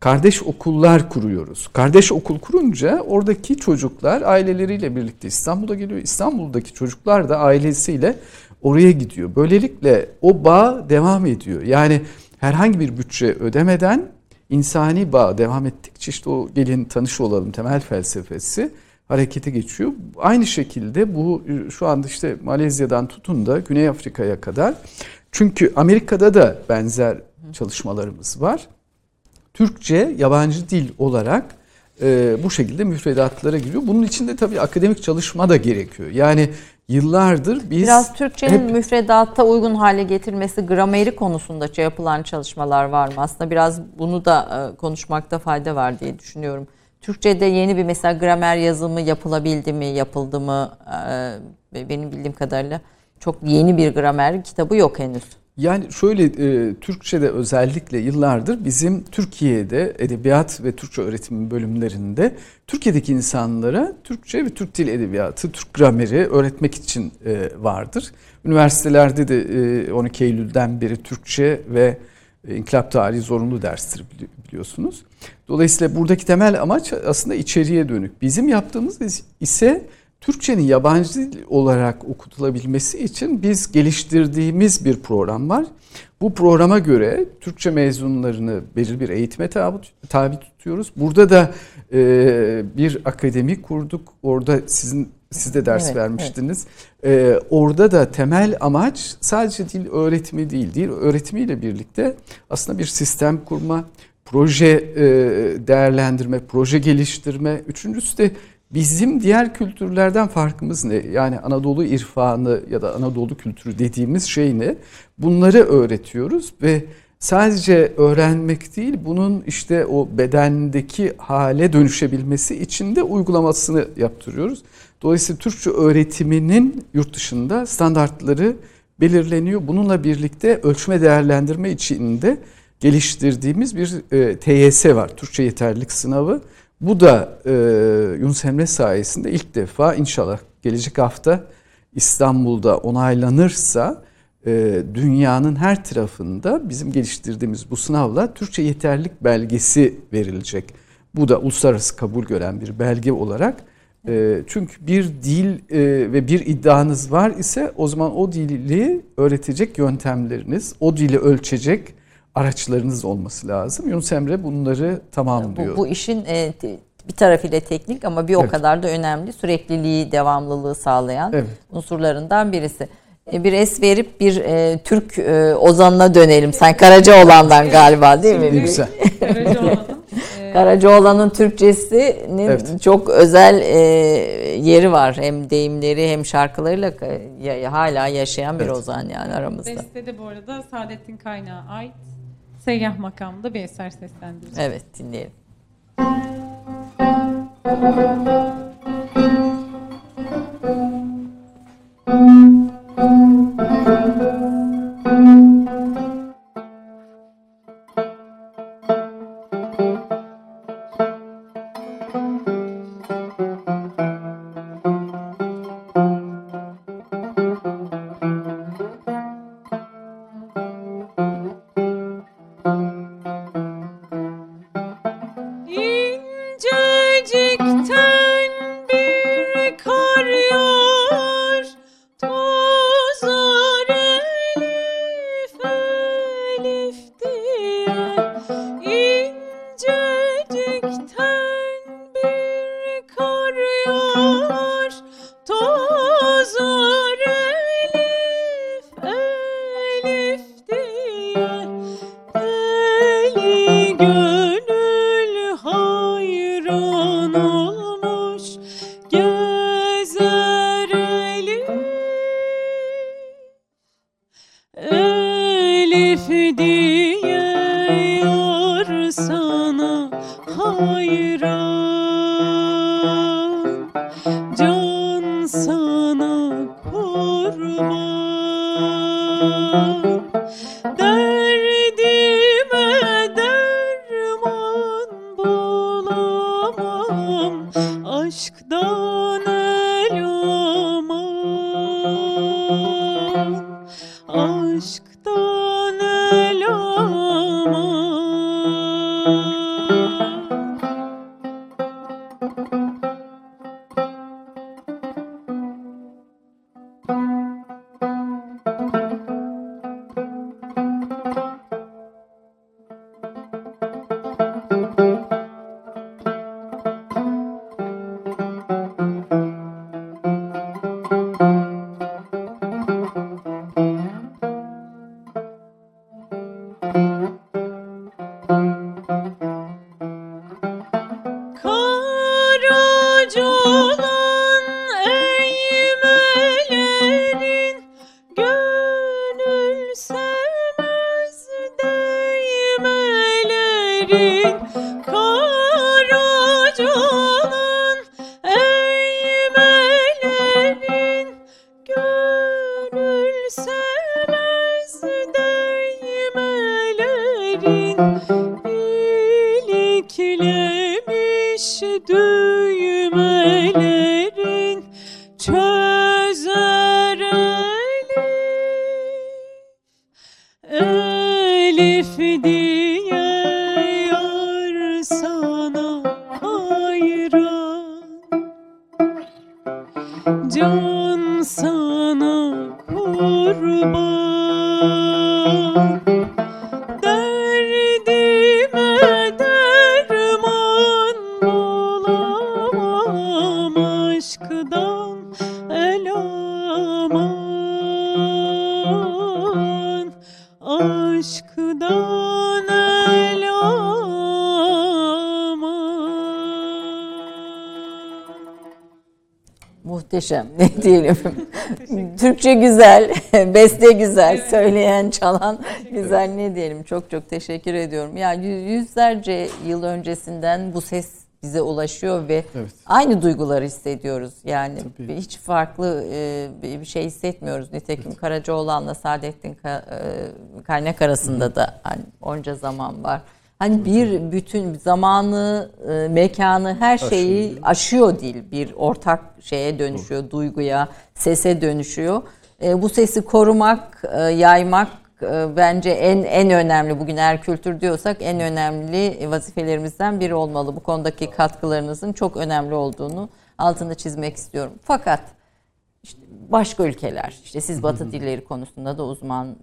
Kardeş okullar kuruyoruz. Kardeş okul kurunca oradaki çocuklar aileleriyle birlikte İstanbul'a geliyor. İstanbul'daki çocuklar da ailesiyle oraya gidiyor. Böylelikle o bağ devam ediyor. Yani herhangi bir bütçe ödemeden insani bağ devam ettikçe işte o gelin tanış olalım temel felsefesi harekete geçiyor. Aynı şekilde bu şu anda işte Malezya'dan tutun da Güney Afrika'ya kadar. Çünkü Amerika'da da benzer çalışmalarımız var. Türkçe yabancı dil olarak e, bu şekilde müfredatlara giriyor. Bunun için de tabii akademik çalışma da gerekiyor. Yani yıllardır biz... Biraz Türkçenin hep, müfredatta uygun hale getirilmesi, grameri konusunda şey yapılan çalışmalar var mı? Aslında biraz bunu da e, konuşmakta fayda var diye düşünüyorum. Türkçe'de yeni bir mesela gramer yazımı yapılabildi mi, yapıldı mı? E, benim bildiğim kadarıyla çok yeni bir gramer kitabı yok henüz. Yani şöyle e, Türkçe'de özellikle yıllardır bizim Türkiye'de edebiyat ve Türkçe öğretimi bölümlerinde Türkiye'deki insanlara Türkçe ve Türk Dil Edebiyatı, Türk grameri öğretmek için e, vardır. Üniversitelerde de e, 12 Eylül'den beri Türkçe ve İnkılap tarihi zorunlu derstir biliyorsunuz. Dolayısıyla buradaki temel amaç aslında içeriye dönük. Bizim yaptığımız ise Türkçenin yabancı dil olarak okutulabilmesi için biz geliştirdiğimiz bir program var. Bu programa göre Türkçe mezunlarını belirli bir eğitime tabi, tabi tutuyoruz. Burada da e, bir akademi kurduk. Orada sizin siz de ders evet, vermiştiniz. Evet. Ee, orada da temel amaç sadece dil öğretimi değil. Dil öğretimiyle birlikte aslında bir sistem kurma, proje e, değerlendirme, proje geliştirme. Üçüncüsü de Bizim diğer kültürlerden farkımız ne? Yani Anadolu irfanı ya da Anadolu kültürü dediğimiz şey ne? Bunları öğretiyoruz ve sadece öğrenmek değil bunun işte o bedendeki hale dönüşebilmesi için de uygulamasını yaptırıyoruz. Dolayısıyla Türkçe öğretiminin yurt dışında standartları belirleniyor. Bununla birlikte ölçme değerlendirme içinde geliştirdiğimiz bir e, TYS var. Türkçe yeterlilik sınavı. Bu da e, Yunus Emre sayesinde ilk defa inşallah gelecek hafta İstanbul'da onaylanırsa e, dünyanın her tarafında bizim geliştirdiğimiz bu sınavla Türkçe yeterlilik belgesi verilecek. Bu da uluslararası kabul gören bir belge olarak. E, çünkü bir dil e, ve bir iddianız var ise o zaman o dili öğretecek yöntemleriniz, o dili ölçecek araçlarınız olması lazım. Yunus Emre bunları tamamlıyor. Bu, bu işin e, bir tarafıyla teknik ama bir o evet. kadar da önemli sürekliliği, devamlılığı sağlayan evet. unsurlarından birisi. E, bir es verip bir e, Türk e, ozanına dönelim. Sen Karacaoğlan'dan galiba değil mi? Güzel. Ee, Karacaoğlan'ın Türkçesinin evet. çok özel e, yeri var. Hem deyimleri hem şarkılarıyla ya, hala yaşayan bir evet. ozan yani aramızda. Beste de bu arada Saadettin Kaynağı ait Seyyah makamında bir eser seslendiriyor. Evet dinleyelim. Müzik しと Muhteşem ne diyelim. Türkçe güzel, beste güzel, söyleyen, çalan güzel ne diyelim. Çok çok teşekkür ediyorum. Ya yüz- yüzlerce yıl öncesinden bu ses bize ulaşıyor ve Evet. aynı duyguları hissediyoruz. Yani Tabii. hiç farklı e, bir şey hissetmiyoruz. Nitekim Karacaoğlan'la Saadettin Ka- e, Kaynak arasında da hani onca zaman var. Hani bir bütün zamanı, e, mekanı, her şeyi Aşıyor. aşıyor dil. Bir ortak şeye dönüşüyor, duyguya, sese dönüşüyor. E, bu sesi korumak, e, yaymak bence en en önemli bugün eğer kültür diyorsak en önemli vazifelerimizden biri olmalı. Bu konudaki katkılarınızın çok önemli olduğunu altını çizmek istiyorum. Fakat işte başka ülkeler, işte siz Batı dilleri konusunda da uzman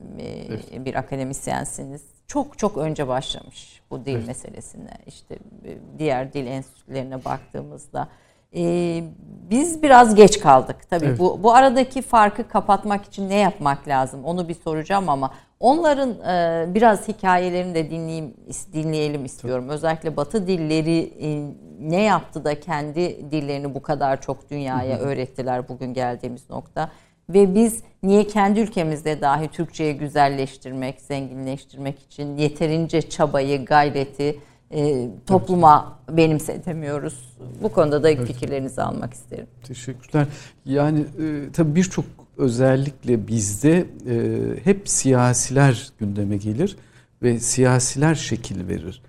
e, bir akademisyensiniz. Çok çok önce başlamış bu dil meselesine. İşte e, diğer dil enstitülerine baktığımızda e, biz biraz geç kaldık. Tabii Evet. bu bu aradaki farkı kapatmak için ne yapmak lazım? Onu bir soracağım ama onların e, biraz hikayelerini de dinleyeyim dinleyelim istiyorum. Özellikle Batı dilleri e, ne yaptı da kendi dillerini bu kadar çok dünyaya öğrettiler bugün geldiğimiz nokta. Ve biz niye kendi ülkemizde dahi Türkçeyi güzelleştirmek, zenginleştirmek için yeterince çabayı, gayreti e, topluma benimsetemiyoruz? Bu konuda da fikirlerinizi almak isterim. Teşekkürler. Yani e, tabii birçok özellikle bizde e, hep siyasiler gündeme gelir ve siyasiler şekil verir.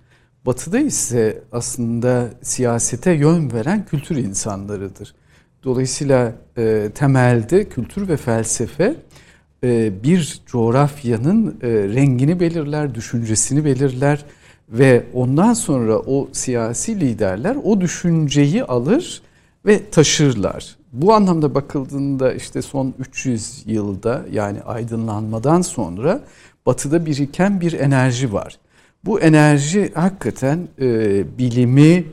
Batı'da ise aslında siyasete yön veren kültür insanlarıdır. Dolayısıyla e, temelde kültür ve felsefe e, bir coğrafyanın e, rengini belirler, düşüncesini belirler ve ondan sonra o siyasi liderler o düşünceyi alır ve taşırlar. Bu anlamda bakıldığında işte son 300 yılda yani aydınlanmadan sonra batıda biriken bir enerji var. Bu enerji hakikaten e, bilimi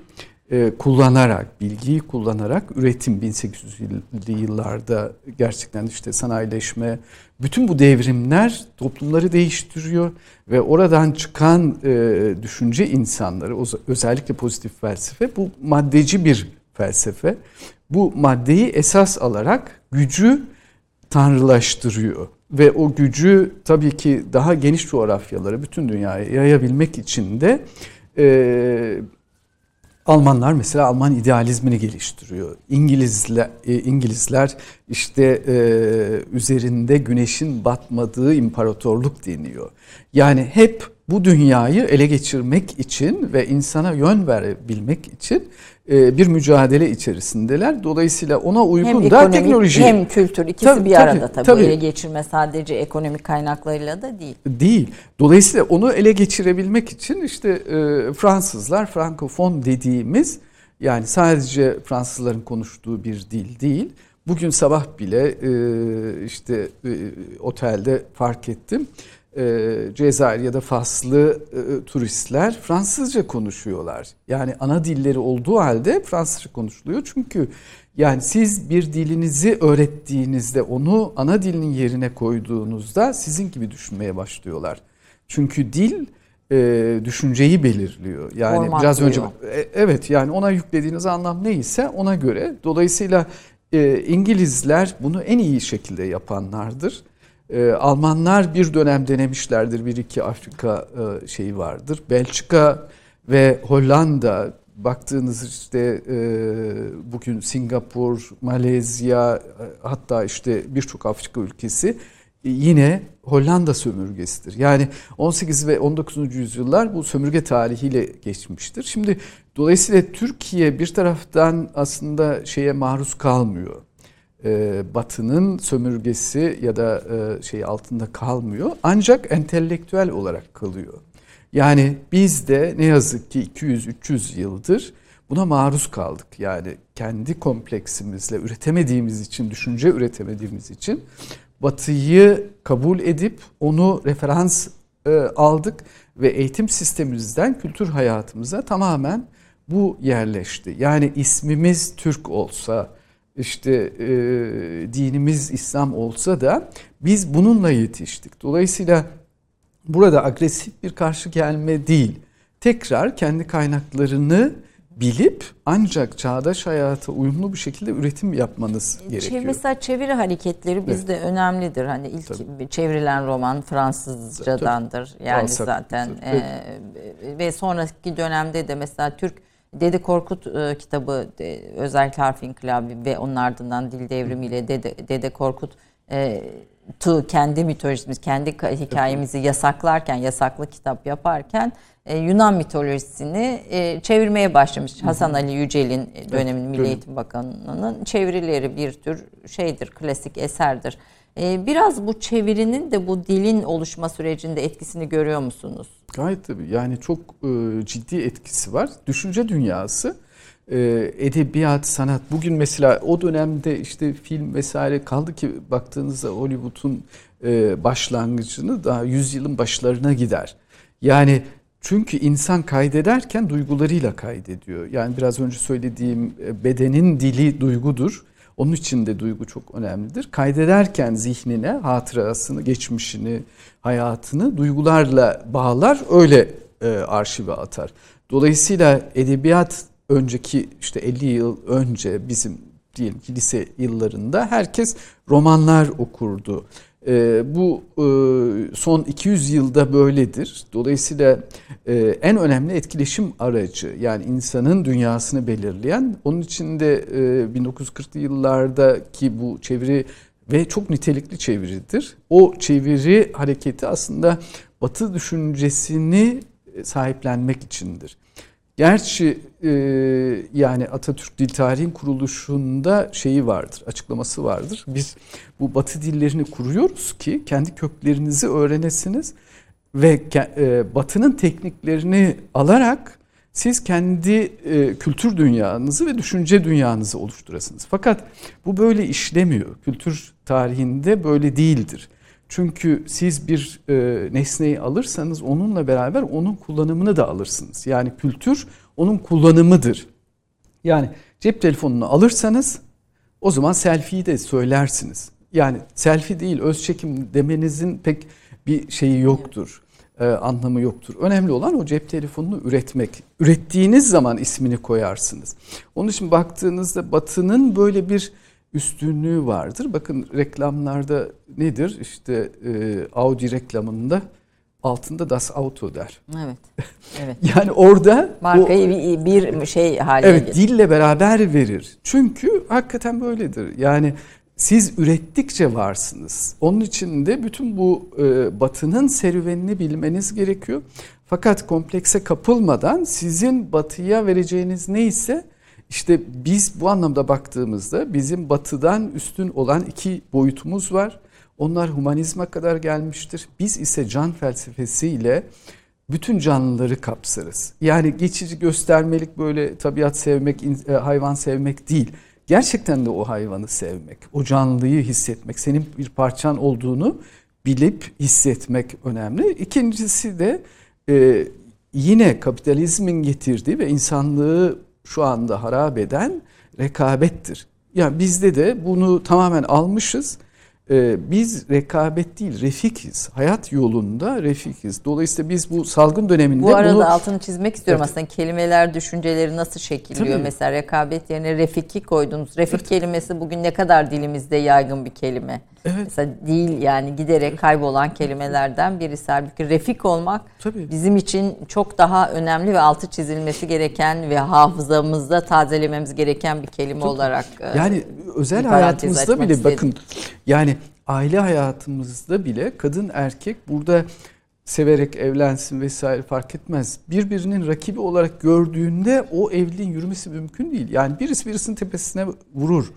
e, kullanarak, bilgiyi kullanarak üretim 1800'lü yıllarda gerçekten işte sanayileşme, bütün bu devrimler toplumları değiştiriyor ve oradan çıkan e, düşünce insanları, özellikle pozitif felsefe bu maddeci bir felsefe. Bu maddeyi esas alarak gücü tanrılaştırıyor ve o gücü tabii ki daha geniş coğrafyalara, bütün dünyaya yayabilmek için de e, Almanlar mesela Alman idealizmini geliştiriyor. İngilizler, e, İngilizler işte e, üzerinde güneşin batmadığı imparatorluk deniyor. Yani hep bu dünyayı ele geçirmek için ve insana yön verebilmek için bir mücadele içerisindeler. Dolayısıyla ona uygun hem da ekonomik, teknoloji. hem kültür ikisi Tabii, bir tabii, arada tabii. tabii. Ele geçirme sadece ekonomik kaynaklarıyla da değil. Değil. Dolayısıyla onu ele geçirebilmek için işte e, Fransızlar Frankofon dediğimiz yani sadece Fransızların konuştuğu bir dil değil. Bugün sabah bile e, işte e, otelde fark ettim. E, Cezayir ya da Faslı e, turistler Fransızca konuşuyorlar. Yani ana dilleri olduğu halde Fransızca konuşuluyor. Çünkü yani siz bir dilinizi öğrettiğinizde onu ana dilinin yerine koyduğunuzda sizin gibi düşünmeye başlıyorlar. Çünkü dil e, düşünceyi belirliyor. Yani Formatlıyor. biraz önce e, evet yani ona yüklediğiniz anlam neyse ona göre. Dolayısıyla e, İngilizler bunu en iyi şekilde yapanlardır. E, Almanlar bir dönem denemişlerdir. Bir iki Afrika e, şeyi vardır. Belçika ve Hollanda baktığınız işte e, bugün Singapur, Malezya e, hatta işte birçok Afrika ülkesi e, yine Hollanda sömürgesidir. Yani 18 ve 19. yüzyıllar bu sömürge tarihiyle geçmiştir. Şimdi dolayısıyla Türkiye bir taraftan aslında şeye maruz kalmıyor. Ee, Batı'nın sömürgesi ya da e, şey altında kalmıyor. Ancak entelektüel olarak kalıyor. Yani biz de ne yazık ki 200-300 yıldır buna maruz kaldık. Yani kendi kompleksimizle üretemediğimiz için, düşünce üretemediğimiz için Batı'yı kabul edip onu referans e, aldık ve eğitim sistemimizden kültür hayatımıza tamamen bu yerleşti. Yani ismimiz Türk olsa, işte e, dinimiz İslam olsa da biz bununla yetiştik. Dolayısıyla burada agresif bir karşı gelme değil. Tekrar kendi kaynaklarını bilip ancak çağdaş hayata uyumlu bir şekilde üretim yapmanız gerekiyor. mesela çeviri hareketleri bizde önemlidir. Hani ilk Tabii. çevrilen roman Fransızcadandır. Yani Balzac, zaten tabii. e, ve sonraki dönemde de mesela Türk Dede Korkut e, kitabı de, özellikle harf inkılabı ve onun ardından dil devrimiyle Dede, Dede Korkut e, tı kendi mitolojimiz, kendi ka- hikayemizi yasaklarken, yasaklı kitap yaparken e, Yunan mitolojisini e, çevirmeye başlamış. Hasan Ali Yücel'in e, dönemin Milli. Eğitim Bakanı'nın çevirileri bir tür şeydir, klasik eserdir. E, biraz bu çevirinin de bu dilin oluşma sürecinde etkisini görüyor musunuz? Gayet tabii yani çok e, ciddi etkisi var. Düşünce dünyası, e, edebiyat, sanat. Bugün mesela o dönemde işte film vesaire kaldı ki baktığınızda Hollywood'un e, başlangıcını daha yüzyılın başlarına gider. Yani çünkü insan kaydederken duygularıyla kaydediyor. Yani biraz önce söylediğim bedenin dili duygudur. Onun için de duygu çok önemlidir. Kaydederken zihnine hatırasını, geçmişini, hayatını duygularla bağlar, öyle e, arşive atar. Dolayısıyla edebiyat önceki işte 50 yıl önce bizim diyelim ki lise yıllarında herkes romanlar okurdu. E, bu e, son 200 yılda böyledir. Dolayısıyla e, en önemli etkileşim aracı yani insanın dünyasını belirleyen. Onun için de e, 1940'lı yıllardaki bu çeviri ve çok nitelikli çeviridir. O çeviri hareketi aslında Batı düşüncesini sahiplenmek içindir. Gerçi e, yani Atatürk Dil Tarihin Kuruluşu'nda şeyi vardır, açıklaması vardır. Biz bu Batı dillerini kuruyoruz ki kendi köklerinizi öğrenesiniz ve e, Batı'nın tekniklerini alarak siz kendi e, kültür dünyanızı ve düşünce dünyanızı oluşturasınız. Fakat bu böyle işlemiyor. Kültür tarihinde böyle değildir. Çünkü siz bir e, nesneyi alırsanız onunla beraber onun kullanımını da alırsınız. Yani kültür onun kullanımıdır. Yani cep telefonunu alırsanız o zaman selfie'yi de söylersiniz. Yani selfie değil öz çekim demenizin pek bir şeyi yoktur. e, anlamı yoktur. Önemli olan o cep telefonunu üretmek. Ürettiğiniz zaman ismini koyarsınız. Onun için baktığınızda Batı'nın böyle bir üstünlüğü vardır. Bakın reklamlarda nedir? İşte e, Audi reklamında altında Das Auto der. Evet. Evet. Yani orada o- Markayı bir, bir şey haline Evet getir. dille beraber verir. Çünkü hakikaten böyledir. Yani siz ürettikçe varsınız. Onun için de bütün bu e, batının serüvenini bilmeniz gerekiyor. Fakat komplekse kapılmadan sizin batıya vereceğiniz neyse işte biz bu anlamda baktığımızda bizim batıdan üstün olan iki boyutumuz var. Onlar humanizme kadar gelmiştir. Biz ise can felsefesiyle bütün canlıları kapsarız. Yani geçici göstermelik böyle tabiat sevmek, e, hayvan sevmek değil. Gerçekten de o hayvanı sevmek, o canlıyı hissetmek, senin bir parçan olduğunu bilip hissetmek önemli. İkincisi de e, yine kapitalizmin getirdiği ve insanlığı şu anda harap eden rekabettir. Yani bizde de bunu tamamen almışız. Ee, biz rekabet değil refikiz. Hayat yolunda refikiz. Dolayısıyla biz bu salgın döneminde Bu arada bunu altını çizmek istiyorum Evet. aslında kelimeler düşünceleri nasıl şekilliyor Tabii. mesela rekabet yerine refiki koydunuz. Refik kelimesi bugün ne kadar dilimizde yaygın bir kelime. Evet. Mesela değil yani giderek kaybolan kelimelerden birisi. Halbuki refik olmak Tabii. bizim için çok daha önemli ve altı çizilmesi gereken ve hafızamızda tazelememiz gereken bir kelime olarak. e, Yani özel hayatımızda bile istedim. bakın yani aile hayatımızda bile kadın erkek burada severek evlensin vesaire fark etmez. Birbirinin rakibi olarak gördüğünde o evliliğin yürümesi mümkün değil. Yani birisi birisinin tepesine vurur.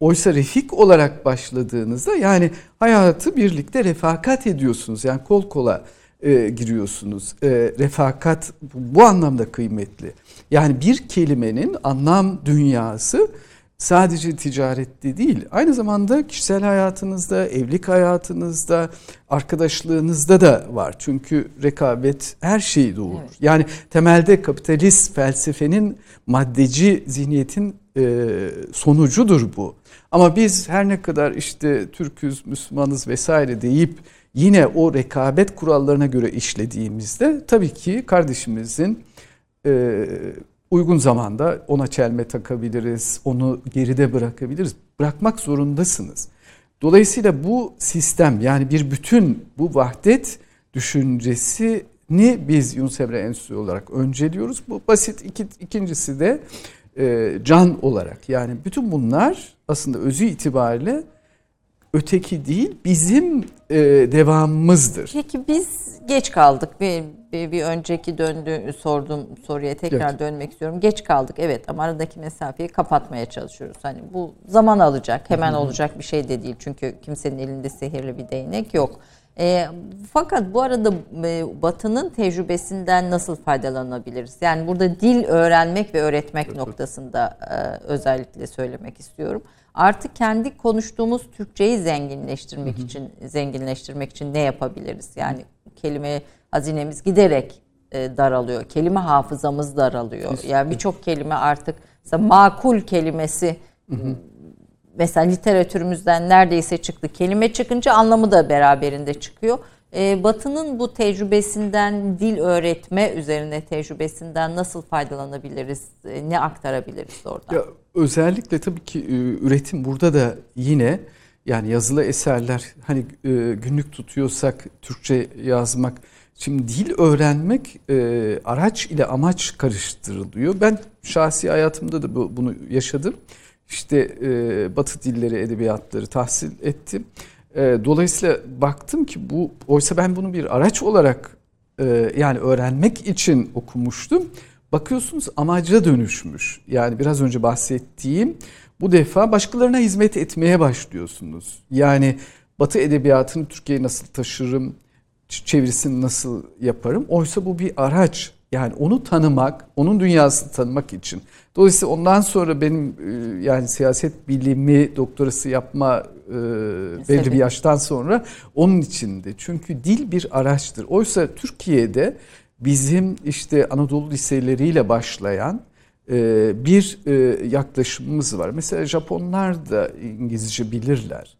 Oysa refik olarak başladığınızda yani hayatı birlikte refakat ediyorsunuz. Yani kol kola e, giriyorsunuz. E, refakat bu, bu anlamda kıymetli. Yani bir kelimenin anlam dünyası sadece ticarette değil, aynı zamanda kişisel hayatınızda, evlilik hayatınızda, arkadaşlığınızda da var. Çünkü rekabet her şeyi doğurur. Evet. Yani temelde kapitalist felsefenin maddeci zihniyetin sonucudur bu. Ama biz her ne kadar işte Türküz, Müslümanız vesaire deyip yine o rekabet kurallarına göre işlediğimizde tabii ki kardeşimizin e, uygun zamanda ona çelme takabiliriz, onu geride bırakabiliriz. Bırakmak zorundasınız. Dolayısıyla bu sistem yani bir bütün bu vahdet düşüncesini biz Yunus Emre Enstitüsü olarak önceliyoruz. Bu basit. İki, ikincisi de e, can olarak. Yani bütün bunlar aslında özü itibariyle öteki değil bizim e, devamımızdır. Peki biz geç kaldık. Bir, bir, bir önceki döndü sorduğum soruya tekrar Evet. dönmek istiyorum. Geç kaldık evet ama aradaki mesafeyi kapatmaya çalışıyoruz. Hani bu zaman alacak, hemen olacak bir şey de değil. Çünkü kimsenin elinde sihirli bir değnek yok. E, fakat bu arada e, Batı'nın tecrübesinden nasıl faydalanabiliriz? Yani burada dil öğrenmek ve öğretmek noktasında e, özellikle söylemek istiyorum. Artık kendi konuştuğumuz Türkçeyi zenginleştirmek için zenginleştirmek için ne yapabiliriz? Yani kelime hazinemiz giderek e, daralıyor. Kelime hafızamız daralıyor. Yani birçok kelime artık mesela makul kelimesi mesela literatürümüzden neredeyse çıktı. Kelime çıkınca anlamı da beraberinde çıkıyor. Ee, Batı'nın bu tecrübesinden, dil öğretme üzerine tecrübesinden nasıl faydalanabiliriz? Ee, Ne aktarabiliriz oradan? Ya özellikle tabii ki e, üretim burada da yine yani yazılı eserler hani e, günlük tutuyorsak Türkçe yazmak şimdi dil öğrenmek e, araç ile amaç karıştırılıyor. Ben şahsi hayatımda da bu, bunu yaşadım. İşte e, Batı dilleri, edebiyatları tahsil ettim. E, dolayısıyla baktım ki bu oysa ben bunu bir araç olarak e, yani öğrenmek için okumuştum. Bakıyorsunuz amaca dönüşmüş. Yani biraz önce bahsettiğim bu defa başkalarına hizmet etmeye başlıyorsunuz. Yani Batı edebiyatını Türkiye'ye nasıl taşırım, çevirisini nasıl yaparım? Oysa bu bir araç. Yani onu tanımak, onun dünyasını tanımak için. Dolayısıyla ondan sonra benim e, yani siyaset bilimi doktorası yapma e, belli bir yaştan sonra onun içinde. Çünkü dil bir araçtır. Oysa Türkiye'de bizim işte Anadolu liseleriyle başlayan e, bir e, yaklaşımımız var. Mesela Japonlar da İngilizce bilirler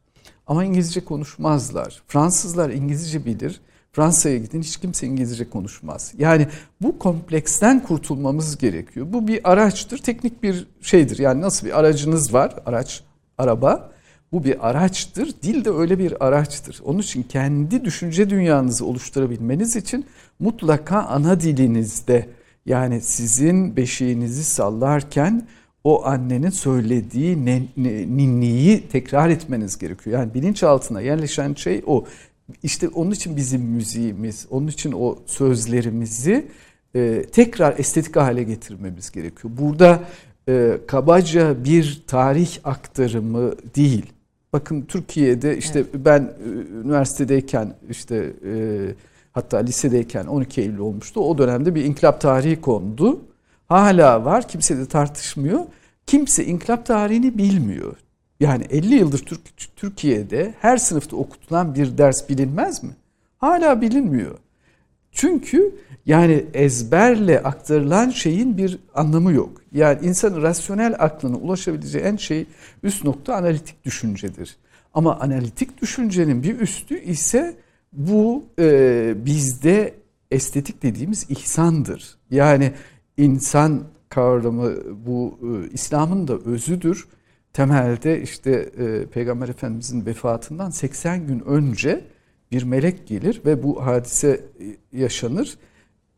ama İngilizce konuşmazlar. Fransızlar İngilizce bilir. Fransa'ya gidin hiç kimse İngilizce konuşmaz. Yani bu kompleksten kurtulmamız gerekiyor. Bu bir araçtır, teknik bir şeydir. Yani nasıl bir aracınız var, araç, araba. Bu bir araçtır. Dil de öyle bir araçtır. Onun için kendi düşünce dünyanızı oluşturabilmeniz için mutlaka ana dilinizde yani sizin beşiğinizi sallarken o annenin söylediği ninniyi tekrar etmeniz gerekiyor. Yani bilinçaltına yerleşen şey o. İşte onun için bizim müziğimiz, onun için o sözlerimizi e, tekrar estetik hale getirmemiz gerekiyor. Burada e, kabaca bir tarih aktarımı değil. Bakın Türkiye'de işte evet. ben e, üniversitedeyken işte e, hatta lisedeyken 12 Eylül olmuştu. O dönemde bir inkılap tarihi kondu. Hala var. Kimse de tartışmıyor. Kimse inkılap tarihini bilmiyor. Yani 50 yıldır Türk, Türkiye'de her sınıfta okutulan bir ders bilinmez mi? Hala bilinmiyor. Çünkü yani ezberle aktarılan şeyin bir anlamı yok. Yani insanın rasyonel aklına ulaşabileceği en şey üst nokta analitik düşüncedir. Ama analitik düşüncenin bir üstü ise bu e, bizde estetik dediğimiz ihsandır. Yani insan kavramı bu e, İslam'ın da özüdür. Temelde işte e, Peygamber Efendimizin vefatından 80 gün önce bir melek gelir ve bu hadise e, yaşanır.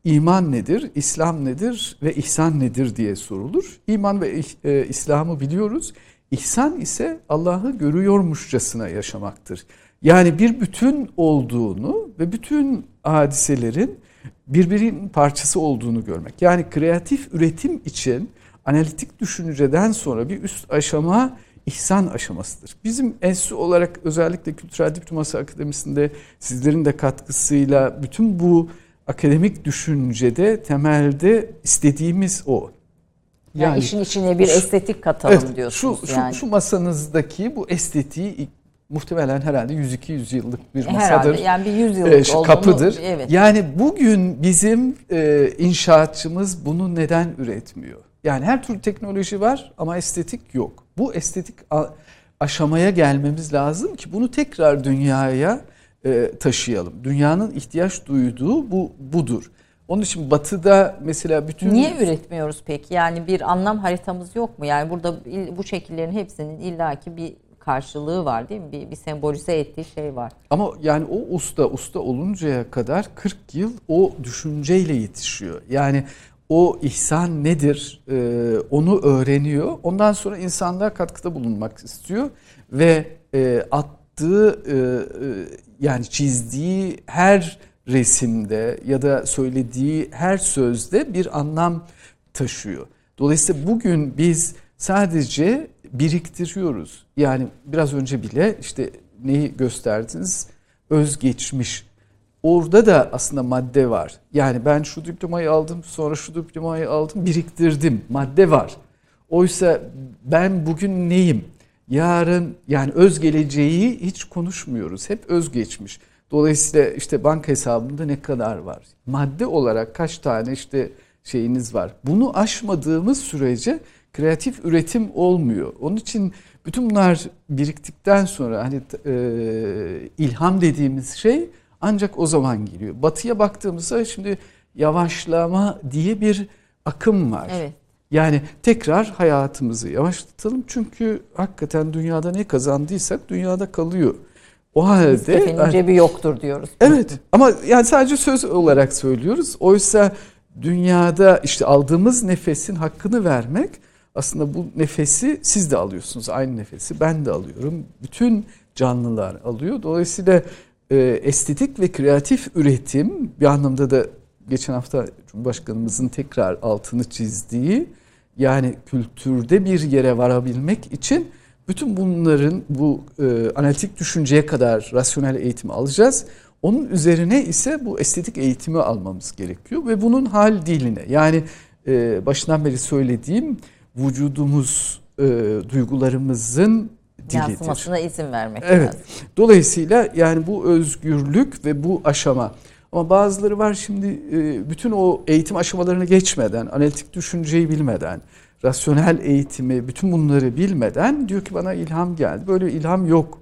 İman nedir, İslam nedir ve ihsan nedir diye sorulur. İman ve e, İslam'ı biliyoruz. İhsan ise Allah'ı görüyormuşçasına yaşamaktır. Yani bir bütün olduğunu ve bütün hadiselerin birbirinin parçası olduğunu görmek. Yani kreatif üretim için analitik düşünceden sonra bir üst aşama ihsan aşamasıdır. Bizim enstitü olarak özellikle Kültürel Diplomasi Akademisi'nde sizlerin de katkısıyla bütün bu akademik düşüncede temelde istediğimiz o. Yani, yani işin içine bir estetik katalım evet, diyorsunuz şu, yani. Şu, şu masanızdaki bu estetiği muhtemelen herhalde 100-200 yıllık bir masadır. Herhalde yani bir 100 yıllık e, kapıdır. Evet. Yani bugün bizim e, inşaatçımız bunu neden üretmiyor? Yani her türlü teknoloji var ama estetik yok. Bu estetik aşamaya gelmemiz lazım ki bunu tekrar dünyaya e, taşıyalım. Dünyanın ihtiyaç duyduğu bu budur. Onun için batıda mesela bütün... Niye üretmiyoruz peki? Yani bir anlam haritamız yok mu? Yani burada bu şekillerin hepsinin illaki bir karşılığı var değil mi? Bir, bir sembolize ettiği şey var. Ama yani o usta usta oluncaya kadar 40 yıl o düşünceyle yetişiyor. Yani o ihsan nedir e, onu öğreniyor. Ondan sonra insanlığa katkıda bulunmak istiyor ve e, attığı e, e, yani çizdiği her resimde ya da söylediği her sözde bir anlam taşıyor. Dolayısıyla bugün biz sadece biriktiriyoruz. Yani biraz önce bile işte neyi gösterdiniz? Özgeçmiş. Orada da aslında madde var. Yani ben şu diplomayı aldım, sonra şu diplomayı aldım, biriktirdim. Madde var. Oysa ben bugün neyim? Yarın yani öz geleceği hiç konuşmuyoruz. Hep özgeçmiş. Dolayısıyla işte banka hesabında ne kadar var? Madde olarak kaç tane işte şeyiniz var? Bunu aşmadığımız sürece kreatif üretim olmuyor. Onun için bütün bunlar biriktikten sonra hani e, ilham dediğimiz şey ancak o zaman geliyor. Batıya baktığımızda şimdi yavaşlama diye bir akım var. Evet. Yani tekrar hayatımızı yavaşlatalım çünkü hakikaten dünyada ne kazandıysak dünyada kalıyor. O halde yani, cebi yoktur diyoruz. Evet ama yani sadece söz olarak söylüyoruz. Oysa dünyada işte aldığımız nefesin hakkını vermek aslında bu nefesi siz de alıyorsunuz. Aynı nefesi ben de alıyorum. Bütün canlılar alıyor. Dolayısıyla e, estetik ve kreatif üretim bir anlamda da geçen hafta Cumhurbaşkanımızın tekrar altını çizdiği yani kültürde bir yere varabilmek için bütün bunların bu e, analitik düşünceye kadar rasyonel eğitimi alacağız. Onun üzerine ise bu estetik eğitimi almamız gerekiyor ve bunun hal diline yani e, başından beri söylediğim vücudumuz e, duygularımızın dilidir. Yansımasına izin vermek evet. lazım. Dolayısıyla yani bu özgürlük ve bu aşama ama bazıları var şimdi e, bütün o eğitim aşamalarını geçmeden, analitik düşünceyi bilmeden, rasyonel eğitimi, bütün bunları bilmeden diyor ki bana ilham geldi. Böyle ilham yok.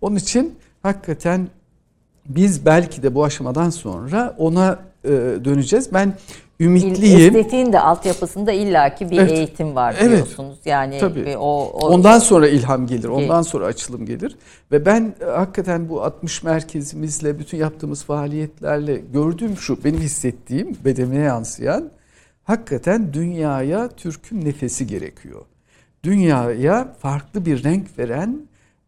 Onun için hakikaten biz belki de bu aşamadan sonra ona e, döneceğiz. Ben ümitliyim. Estetiğin de altyapısında illaki bir Evet. eğitim var Evet. diyorsunuz. Yani Tabii. o, o Ondan sonra ilham gelir, ondan sonra açılım gelir. Ve ben e, hakikaten bu 60 merkezimizle, bütün yaptığımız faaliyetlerle gördüğüm şu, benim hissettiğim, bedenime yansıyan, hakikaten dünyaya Türk'ün nefesi gerekiyor. Dünyaya farklı bir renk veren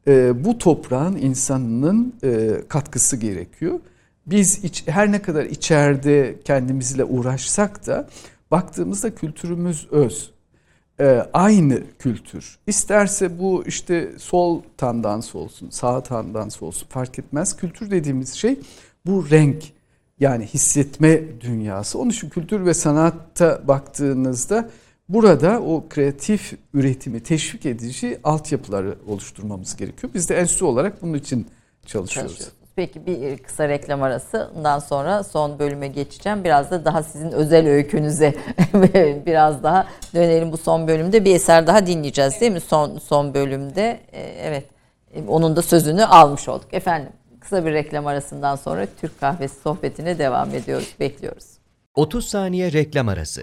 e, bu toprağın insanının e, katkısı gerekiyor. Biz iç- her ne kadar içeride kendimizle uğraşsak da baktığımızda kültürümüz öz e, aynı kültür. İsterse bu işte sol tandans olsun, sağ tandans olsun fark etmez. Kültür dediğimiz şey bu renk yani hissetme dünyası. Onun için kültür ve sanatta baktığınızda burada o kreatif üretimi teşvik edici altyapıları oluşturmamız gerekiyor. Biz de enstitü olarak bunun için çalışıyoruz. çalışıyorsunuz. Peki bir kısa reklam arası. Ondan sonra son bölüme geçeceğim. Biraz da daha sizin özel öykünüze biraz daha dönelim bu son bölümde. Bir eser daha dinleyeceğiz değil mi son son bölümde? Ee, Evet. Ee, Onun da sözünü almış olduk. Efendim kısa bir reklam arasından sonra Türk Kahvesi sohbetine devam ediyoruz. Bekliyoruz. 30 saniye reklam arası.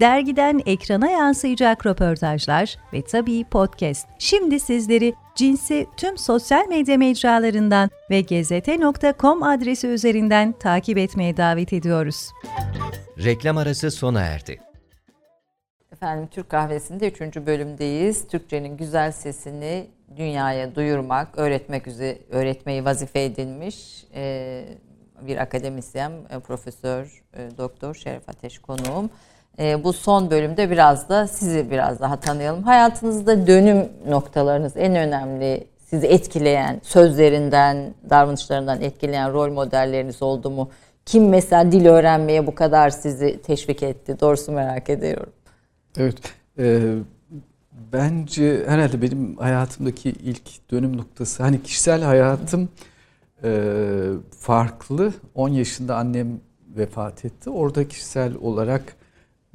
dergiden ekrana yansıyacak röportajlar ve tabii podcast. Şimdi sizleri cinsi tüm sosyal medya mecralarından ve gezete.com adresi üzerinden takip etmeye davet ediyoruz. Reklam arası sona erdi. Efendim Türk Kahvesi'nde 3. bölümdeyiz. Türkçenin güzel sesini dünyaya duyurmak, öğretmek üzere öğretmeyi vazife edinmiş e, bir akademisyen, e, profesör, e, doktor Şeref Ateş konuğum. E, bu son bölümde biraz da sizi biraz daha tanıyalım. Hayatınızda dönüm noktalarınız en önemli sizi etkileyen sözlerinden, davranışlarından etkileyen rol modelleriniz oldu mu? Kim mesela dil öğrenmeye bu kadar sizi teşvik etti? Doğrusu merak ediyorum. Evet. e, bence herhalde benim hayatımdaki ilk dönüm noktası hani kişisel hayatım e, farklı. 10 yaşında annem vefat etti. Orada kişisel olarak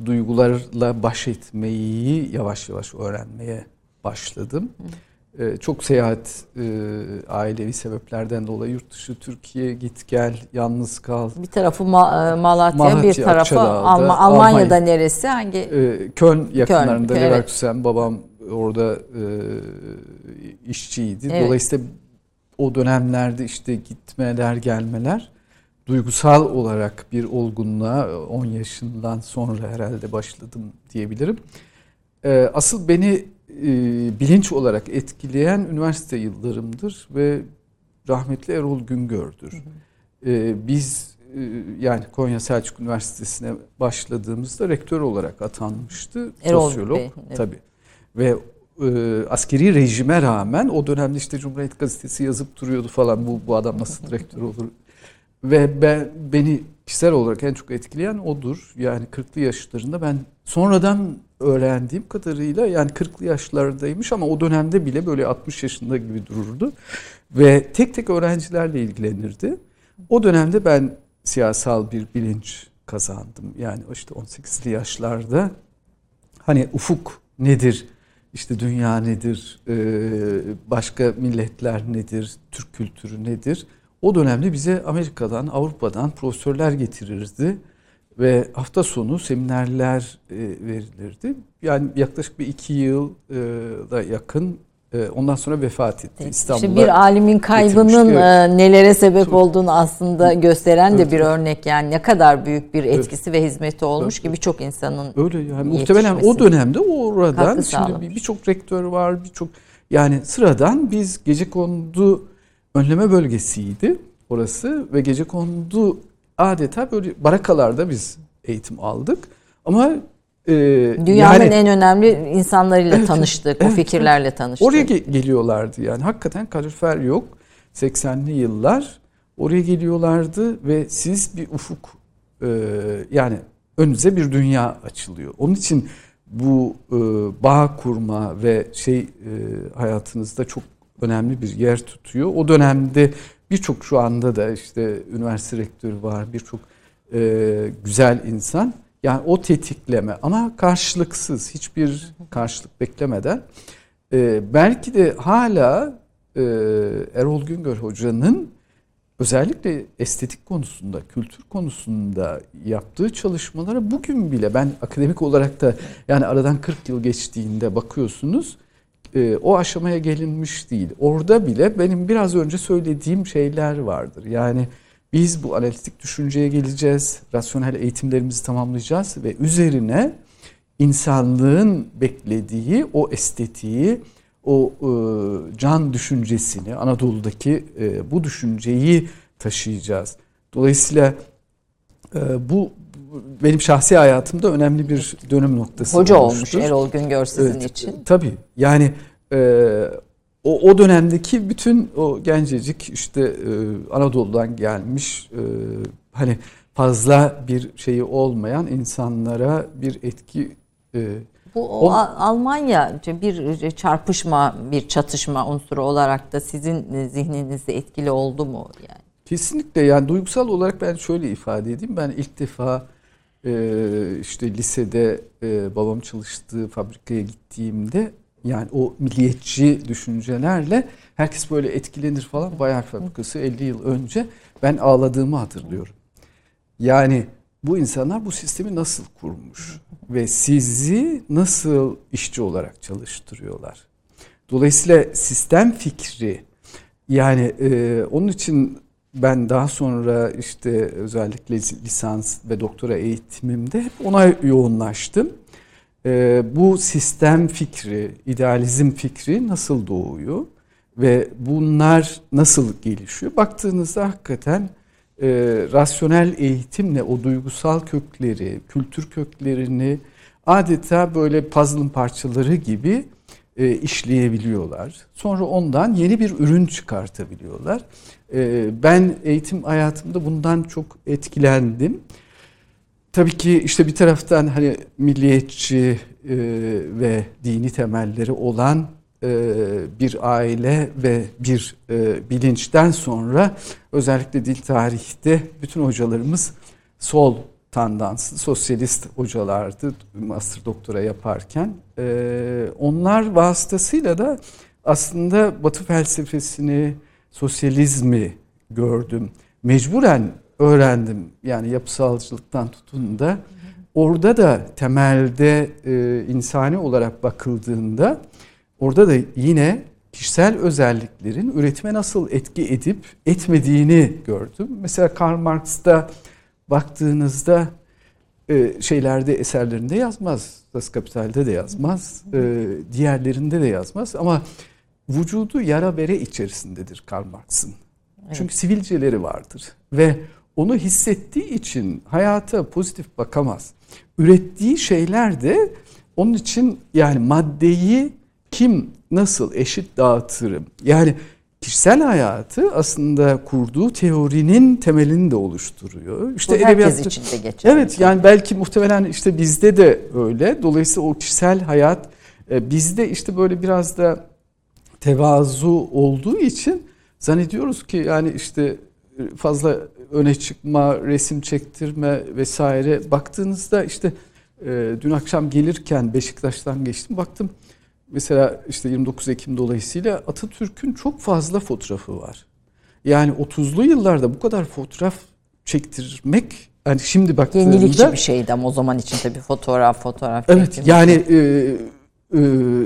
duygularla baş etmeyi yavaş yavaş öğrenmeye başladım. E, çok seyahat e, ailevi sebeplerden dolayı yurt dışı Türkiye git gel yalnız kal. Bir tarafı Ma- e, Malatya, bir Malatya, tarafı Alma- Almanya'da Almanya. neresi? Hangi? E, Köln yakınlarında evet. Leverkusen babam orada e, işçiydi. Evet. Dolayısıyla o dönemlerde işte gitmeler gelmeler duygusal olarak bir olgunluğa 10 yaşından sonra herhalde başladım diyebilirim. E, asıl beni e, bilinç olarak etkileyen üniversite yıllarımdır ve rahmetli Erol Güngör'dür. E, biz e, yani Konya Selçuk Üniversitesi'ne başladığımızda rektör olarak atanmıştı. Erol sosyolog Bey, evet. tabii. Ve e, askeri rejime rağmen o dönemde işte Cumhuriyet Gazetesi yazıp duruyordu falan bu bu adam nasıl rektör olur. Ve ben beni kişisel olarak en çok etkileyen odur. Yani 40'lı yaşlarında ben sonradan öğrendiğim kadarıyla yani 40'lı yaşlardaymış ama o dönemde bile böyle 60 yaşında gibi dururdu. Ve tek tek öğrencilerle ilgilenirdi. O dönemde ben siyasal bir bilinç kazandım. Yani işte 18'li yaşlarda hani ufuk nedir? İşte dünya nedir? Başka milletler nedir? Türk kültürü nedir? O dönemde bize Amerika'dan, Avrupa'dan profesörler getirirdi ve hafta sonu seminerler e, verilirdi. Yani yaklaşık bir iki yıl e, da yakın e, ondan sonra vefat etti. İstanbul'da. İşte bir alimin kaybının evet. nelere sebep Tabii. olduğunu aslında gösteren de Evet, bir evet. örnek yani ne kadar büyük bir etkisi ve hizmeti olmuş Evet, ki birçok insanın Öyle yani muhtemelen o dönemde oradan Katkı şimdi birçok rektör var, birçok yani sıradan biz gecekondu önleme bölgesiydi orası ve gecekondu adeta böyle barakalarda biz eğitim aldık. Ama e, dünyanın yani en önemli insanlarıyla Evet, tanıştık, o evet, fikirlerle tanıştık. oraya ge- geliyorlardı yani. Hakikaten kalorifer yok. 80'li yıllar oraya geliyorlardı ve siz bir ufuk e, yani önünüze bir dünya açılıyor. Onun için bu e, bağ kurma ve şey e, hayatınızda çok önemli bir yer tutuyor. O dönemde birçok şu anda da işte üniversite rektörü var, birçok e, güzel insan. Yani o tetikleme ama karşılıksız, hiçbir karşılık beklemeden e, belki de hala e, Erol Güngör Hoca'nın özellikle estetik konusunda, kültür konusunda yaptığı çalışmalara bugün bile ben akademik olarak da yani aradan 40 yıl geçtiğinde bakıyorsunuz e, o aşamaya gelinmiş değil. Orada bile benim biraz önce söylediğim şeyler vardır. Yani biz bu analitik düşünceye geleceğiz, rasyonel eğitimlerimizi tamamlayacağız ve üzerine insanlığın beklediği o estetiği, o e, can düşüncesini, Anadolu'daki e, bu düşünceyi taşıyacağız. Dolayısıyla e, bu benim şahsi hayatımda önemli bir dönüm noktası Hoca olmuştur. olmuş Erol Güngör sizin Evet, için. Tabii yani e, o, o dönemdeki bütün o gencecik işte e, Anadolu'dan gelmiş e, hani fazla bir şeyi olmayan insanlara bir etki e, Bu o O- A- Almanyaca bir çarpışma, bir çatışma unsuru olarak da sizin zihninizde etkili oldu mu yani? Kesinlikle yani duygusal olarak ben şöyle ifade edeyim. Ben ilk defa e, işte lisede e, babam çalıştığı fabrikaya gittiğimde yani o milliyetçi düşüncelerle herkes böyle etkilenir falan. Bayak fabrikası 50 yıl önce ben ağladığımı hatırlıyorum. Yani bu insanlar bu sistemi nasıl kurmuş ve sizi nasıl işçi olarak çalıştırıyorlar? Dolayısıyla sistem fikri yani e, onun için ben daha sonra işte özellikle lisans ve doktora eğitimimde hep ona yoğunlaştım. E, bu sistem fikri, idealizm fikri nasıl doğuyor ve bunlar nasıl gelişiyor? Baktığınızda hakikaten e, rasyonel eğitimle o duygusal kökleri, kültür köklerini adeta böyle puzzle'ın parçaları gibi e, işleyebiliyorlar. Sonra ondan yeni bir ürün çıkartabiliyorlar. E, ben eğitim hayatımda bundan çok etkilendim. Tabii ki işte bir taraftan hani milliyetçi e, ve dini temelleri olan e, bir aile ve bir e, bilinçten sonra özellikle dil tarihte bütün hocalarımız sol tandanslı sosyalist hocalardı master doktora yaparken. E, onlar vasıtasıyla da aslında Batı felsefesini, sosyalizmi gördüm. Mecburen öğrendim. Yani yapısalcılıktan tutun da orada da temelde e, insani olarak bakıldığında orada da yine kişisel özelliklerin üretime nasıl etki edip etmediğini gördüm. Mesela Karl Marx'ta baktığınızda e, şeylerde eserlerinde yazmaz. Das Kapital'de de yazmaz. E, diğerlerinde de yazmaz ama vücudu yara bere içerisindedir Karl Marx'ın. Çünkü sivilceleri vardır ve onu hissettiği için hayata pozitif bakamaz. Ürettiği şeyler de onun için yani maddeyi kim nasıl eşit dağıtırım? Yani kişisel hayatı aslında kurduğu teorinin temelini de oluşturuyor. İşte Bu herkes için de geçerli. Evet yani belki muhtemelen işte bizde de öyle. Dolayısıyla o kişisel hayat e, bizde işte böyle biraz da tevazu olduğu için zannediyoruz ki yani işte e, fazla öne çıkma, resim çektirme vesaire baktığınızda işte e, dün akşam gelirken Beşiktaş'tan geçtim baktım mesela işte 29 Ekim dolayısıyla Atatürk'ün çok fazla fotoğrafı var. Yani 30'lu yıllarda bu kadar fotoğraf çektirmek hani şimdi baktığımda Yenilikçi bir şeydi ama o zaman için tabii fotoğraf, fotoğraf Evet yani e, e,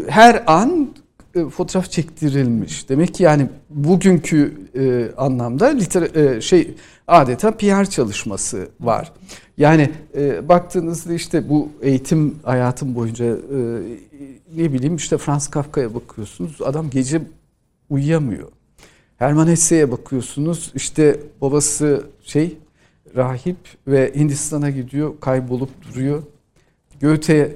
her an e, fotoğraf çektirilmiş. Demek ki yani bugünkü e, anlamda liter e, şey adeta PR çalışması var. Yani e, baktığınızda işte bu eğitim hayatım boyunca e, ne bileyim işte Franz Kafka'ya bakıyorsunuz adam gece uyuyamıyor. Herman Hesse'ye bakıyorsunuz işte babası şey rahip ve Hindistan'a gidiyor kaybolup duruyor. Goethe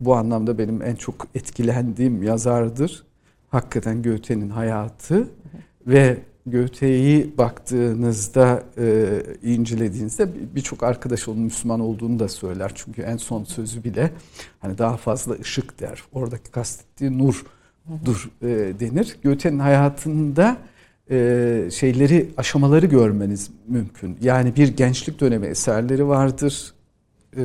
bu anlamda benim en çok etkilendiğim yazardır. Hakikaten Goethe'nin hayatı ve Göte'yi baktığınızda, e, incelediğinizde birçok arkadaş onun Müslüman olduğunu da söyler. Çünkü en son sözü bile hani daha fazla ışık der. Oradaki kastettiği nurdur e, denir. Göte'nin hayatında e, şeyleri, aşamaları görmeniz mümkün. Yani bir gençlik dönemi eserleri vardır. E,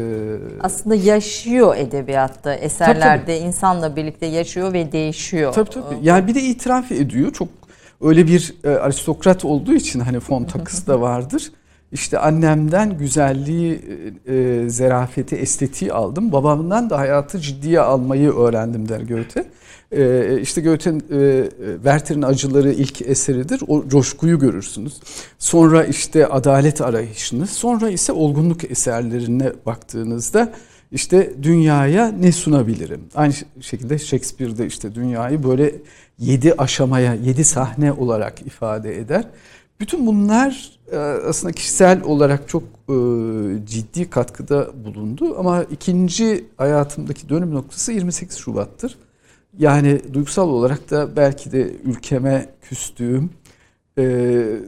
Aslında yaşıyor edebiyatta, eserlerde tabii, tabii. insanla birlikte yaşıyor ve değişiyor. Tabii tabii. Yani bir de itiraf ediyor. Çok öyle bir e, aristokrat olduğu için hani fon takısı da vardır. İşte annemden güzelliği, e, e, zerafeti, estetiği aldım. Babamdan da hayatı ciddiye almayı öğrendim der Goethe. E, işte Goethe'nin e, Werther'in Acıları ilk eseridir. O coşkuyu görürsünüz. Sonra işte adalet arayışını, sonra ise olgunluk eserlerine baktığınızda işte dünyaya ne sunabilirim? Aynı şekilde Shakespeare'de işte dünyayı böyle yedi aşamaya, yedi sahne olarak ifade eder. Bütün bunlar e, aslında kişisel olarak çok e, ciddi katkıda bulundu ama ikinci hayatımdaki dönüm noktası 28 Şubat'tır. Yani duygusal olarak da belki de ülkeme küstüğüm, e,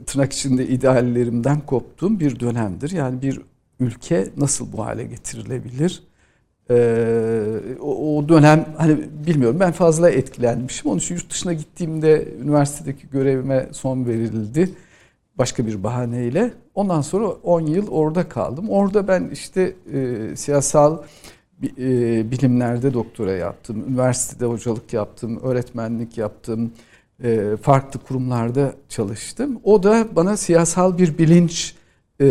tırnak içinde ideallerimden koptuğum bir dönemdir. Yani bir ülke nasıl bu hale getirilebilir? O, dönem hani bilmiyorum ben fazla etkilenmişim. Onun için yurt dışına gittiğimde üniversitedeki görevime son verildi başka bir bahaneyle. Ondan sonra 10 yıl orada kaldım. Orada ben işte e, siyasal e, bilimlerde doktora yaptım. Üniversitede hocalık yaptım, öğretmenlik yaptım. E, farklı kurumlarda çalıştım. O da bana siyasal bir bilinç e,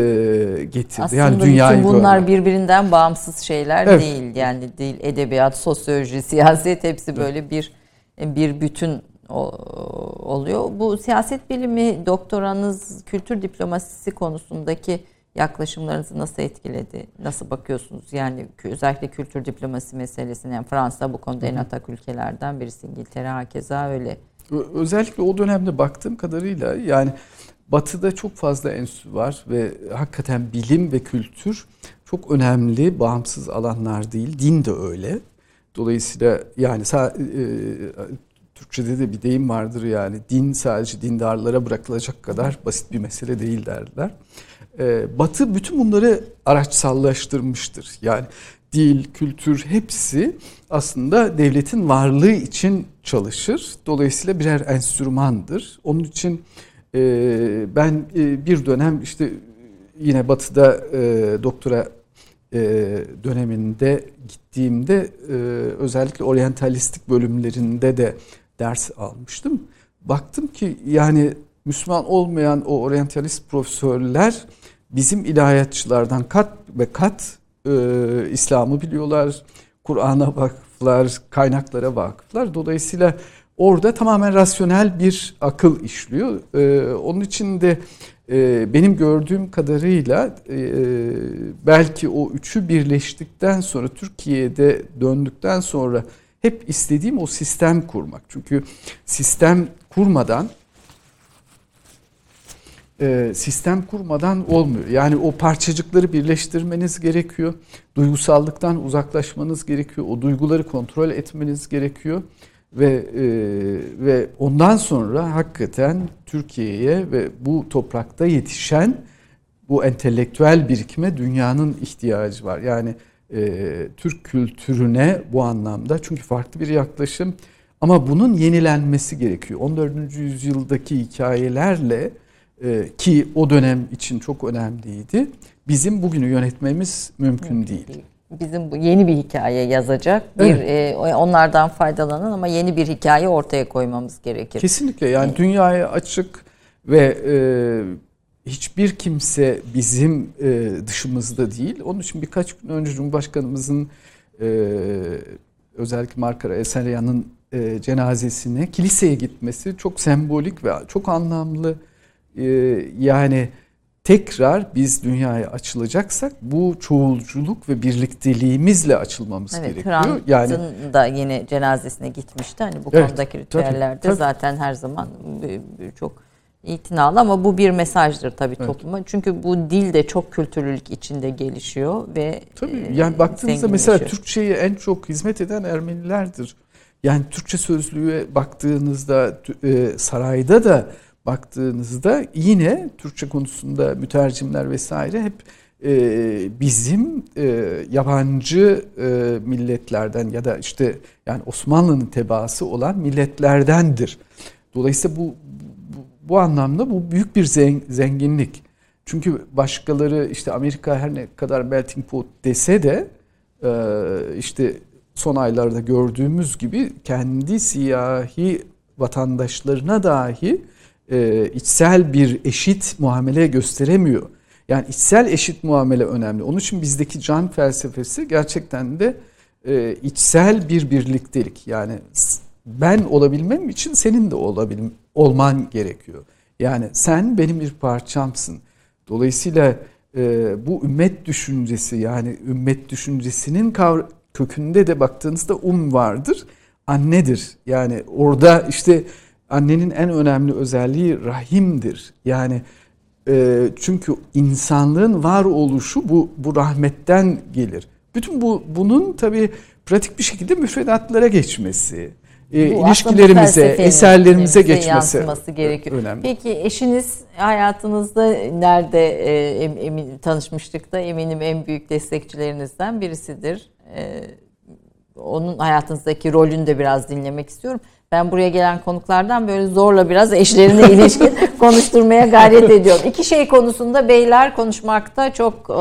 getirdi. Aslında yani dünyayı bütün bunlar görmek. birbirinden bağımsız şeyler evet. değil. Yani değil edebiyat, sosyoloji, siyaset hepsi böyle bir bir bütün oluyor. Bu siyaset bilimi doktoranız kültür diplomasisi konusundaki yaklaşımlarınızı nasıl etkiledi? Nasıl bakıyorsunuz? Yani özellikle kültür diplomasi meselesine. Yani Fransa bu konuda en atak ülkelerden birisi. İngiltere hakeza öyle. Özellikle o dönemde baktığım kadarıyla yani Batı'da çok fazla enstitü var ve hakikaten bilim ve kültür çok önemli, bağımsız alanlar değil. Din de öyle. Dolayısıyla yani Türkçe'de de bir deyim vardır yani din sadece dindarlara bırakılacak kadar basit bir mesele değil derler. Ee, Batı bütün bunları araçsallaştırmıştır. Yani dil, kültür hepsi aslında devletin varlığı için çalışır. Dolayısıyla birer enstrümandır. Onun için e, ben e, bir dönem işte yine Batı'da e, doktora e, döneminde gittiğimde özellikle oryantalistik bölümlerinde de ders almıştım. Baktım ki yani Müslüman olmayan o oryantalist profesörler bizim ilahiyatçılardan kat ve kat e, İslam'ı biliyorlar. Kur'an'a vakıflar, kaynaklara vakıflar. Dolayısıyla orada tamamen rasyonel bir akıl işliyor. E, onun için de e, benim gördüğüm kadarıyla e, belki o üçü birleştikten sonra Türkiye'de döndükten sonra hep istediğim o sistem kurmak. Çünkü sistem kurmadan e, sistem kurmadan olmuyor. Yani o parçacıkları birleştirmeniz gerekiyor. Duygusallıktan uzaklaşmanız gerekiyor. O duyguları kontrol etmeniz gerekiyor. Ve e, ve ondan sonra hakikaten Türkiye'ye ve bu toprakta yetişen bu entelektüel birikime dünyanın ihtiyacı var. Yani e, Türk kültürüne bu anlamda. Çünkü farklı bir yaklaşım ama bunun yenilenmesi gerekiyor. 14. yüzyıldaki hikayelerle e, ki o dönem için çok önemliydi. Bizim bugünü yönetmemiz mümkün, mümkün değil. değil. Bizim bu yeni bir hikaye yazacak, bir evet. e, onlardan faydalanan ama yeni bir hikaye ortaya koymamız gerekir. Kesinlikle yani evet. dünyaya açık ve e, hiçbir kimse bizim e, dışımızda değil. Onun için birkaç gün önce Cumhurbaşkanımızın e, özellikle Markara Eseryan'ın e, cenazesine kiliseye gitmesi çok sembolik ve çok anlamlı. E, yani tekrar biz dünyaya açılacaksak bu çoğulculuk ve birlikteliğimizle açılmamız evet, gerekiyor. Hrant'ın yani da yine cenazesine gitmişti. Hani bu evet, konudaki ritüellerde tabii, tabii. zaten her zaman çok itinalı ama bu bir mesajdır tabii evet. topluma. Çünkü bu dil de çok kültürlülük içinde gelişiyor ve Tabii yani baktığınızda mesela Türkçeyi en çok hizmet eden Ermenilerdir. Yani Türkçe sözlüğe baktığınızda e, sarayda da baktığınızda yine Türkçe konusunda mütercimler vesaire hep e, bizim e, yabancı e, milletlerden ya da işte yani Osmanlı'nın tebaası olan milletlerdendir. Dolayısıyla bu bu, bu anlamda bu büyük bir zenginlik. Çünkü başkaları işte Amerika her ne kadar melting pot dese de e, işte son aylarda gördüğümüz gibi kendi siyahi vatandaşlarına dahi e, içsel bir eşit muamele gösteremiyor. Yani içsel eşit muamele önemli. Onun için bizdeki can felsefesi gerçekten de e, içsel bir birliktelik. Yani ben olabilmem için senin de olabil, olman gerekiyor. Yani sen benim bir parçamsın. Dolayısıyla e, bu ümmet düşüncesi yani ümmet düşüncesinin kökünde de baktığınızda um vardır. Annedir. Yani orada işte annenin en önemli özelliği rahimdir. Yani e, çünkü insanlığın var oluşu bu bu rahmetten gelir. Bütün bu bunun tabii pratik bir şekilde müfredatlara geçmesi, e, ilişkilerimize, eserlerimize geçmesi yansıması gerekiyor. Önemli. Peki eşiniz hayatınızda nerede e, emin, tanışmıştık da eminim en büyük destekçilerinizden birisidir. E, onun hayatınızdaki rolünü de biraz dinlemek istiyorum. Ben buraya gelen konuklardan böyle zorla biraz eşlerine ilişkin konuşturmaya gayret ediyorum. İki şey konusunda beyler konuşmakta çok e,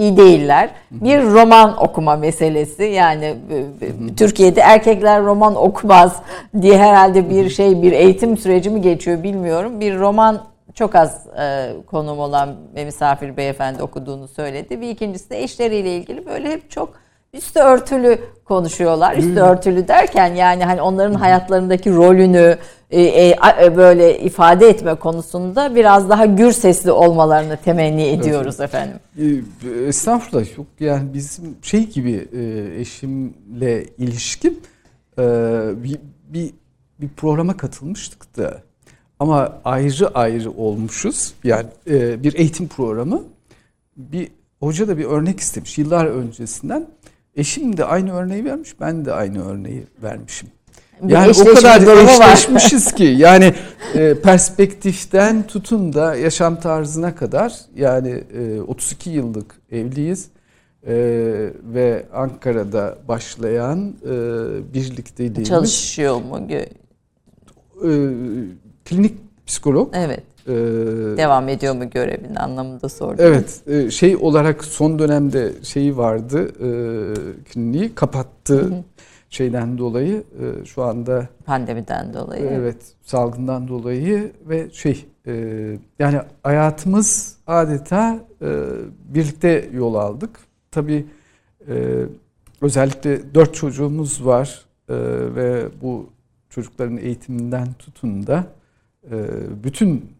iyi değiller. Bir roman okuma meselesi. Yani e, Türkiye'de erkekler roman okumaz diye herhalde bir şey bir eğitim süreci mi geçiyor bilmiyorum. Bir roman çok az e, konum olan misafir beyefendi okuduğunu söyledi. Bir ikincisi de eşleriyle ilgili böyle hep çok üstü örtülü konuşuyorlar. Üstü hmm. örtülü derken yani hani onların hayatlarındaki rolünü e, e, e, böyle ifade etme konusunda biraz daha gür sesli olmalarını temenni ediyoruz evet. efendim. E, estağfurullah yok yani bizim şey gibi e, eşimle ilişkim e, bir, bir bir programa katılmıştık da ama ayrı ayrı olmuşuz. Yani e, bir eğitim programı. Bir hoca da bir örnek istemiş yıllar öncesinden. Eşim de aynı örneği vermiş, ben de aynı örneği vermişim. Bir yani o kadar eşleşmişiz ki yani e, perspektiften tutun da yaşam tarzına kadar yani e, 32 yıllık evliyiz e, ve Ankara'da başlayan e, birlikteliğimiz. Çalışıyor mu? E, klinik psikolog. Evet. Ee, Devam ediyor mu görevin anlamında sordum. Evet e, şey olarak son dönemde şeyi vardı e, kliniği kapattı hı hı. şeyden dolayı e, şu anda pandemiden dolayı. Evet salgından dolayı ve şey yani hayatımız adeta birlikte yol aldık. Tabii özellikle dört çocuğumuz var ve bu çocukların eğitiminden tutun da bütün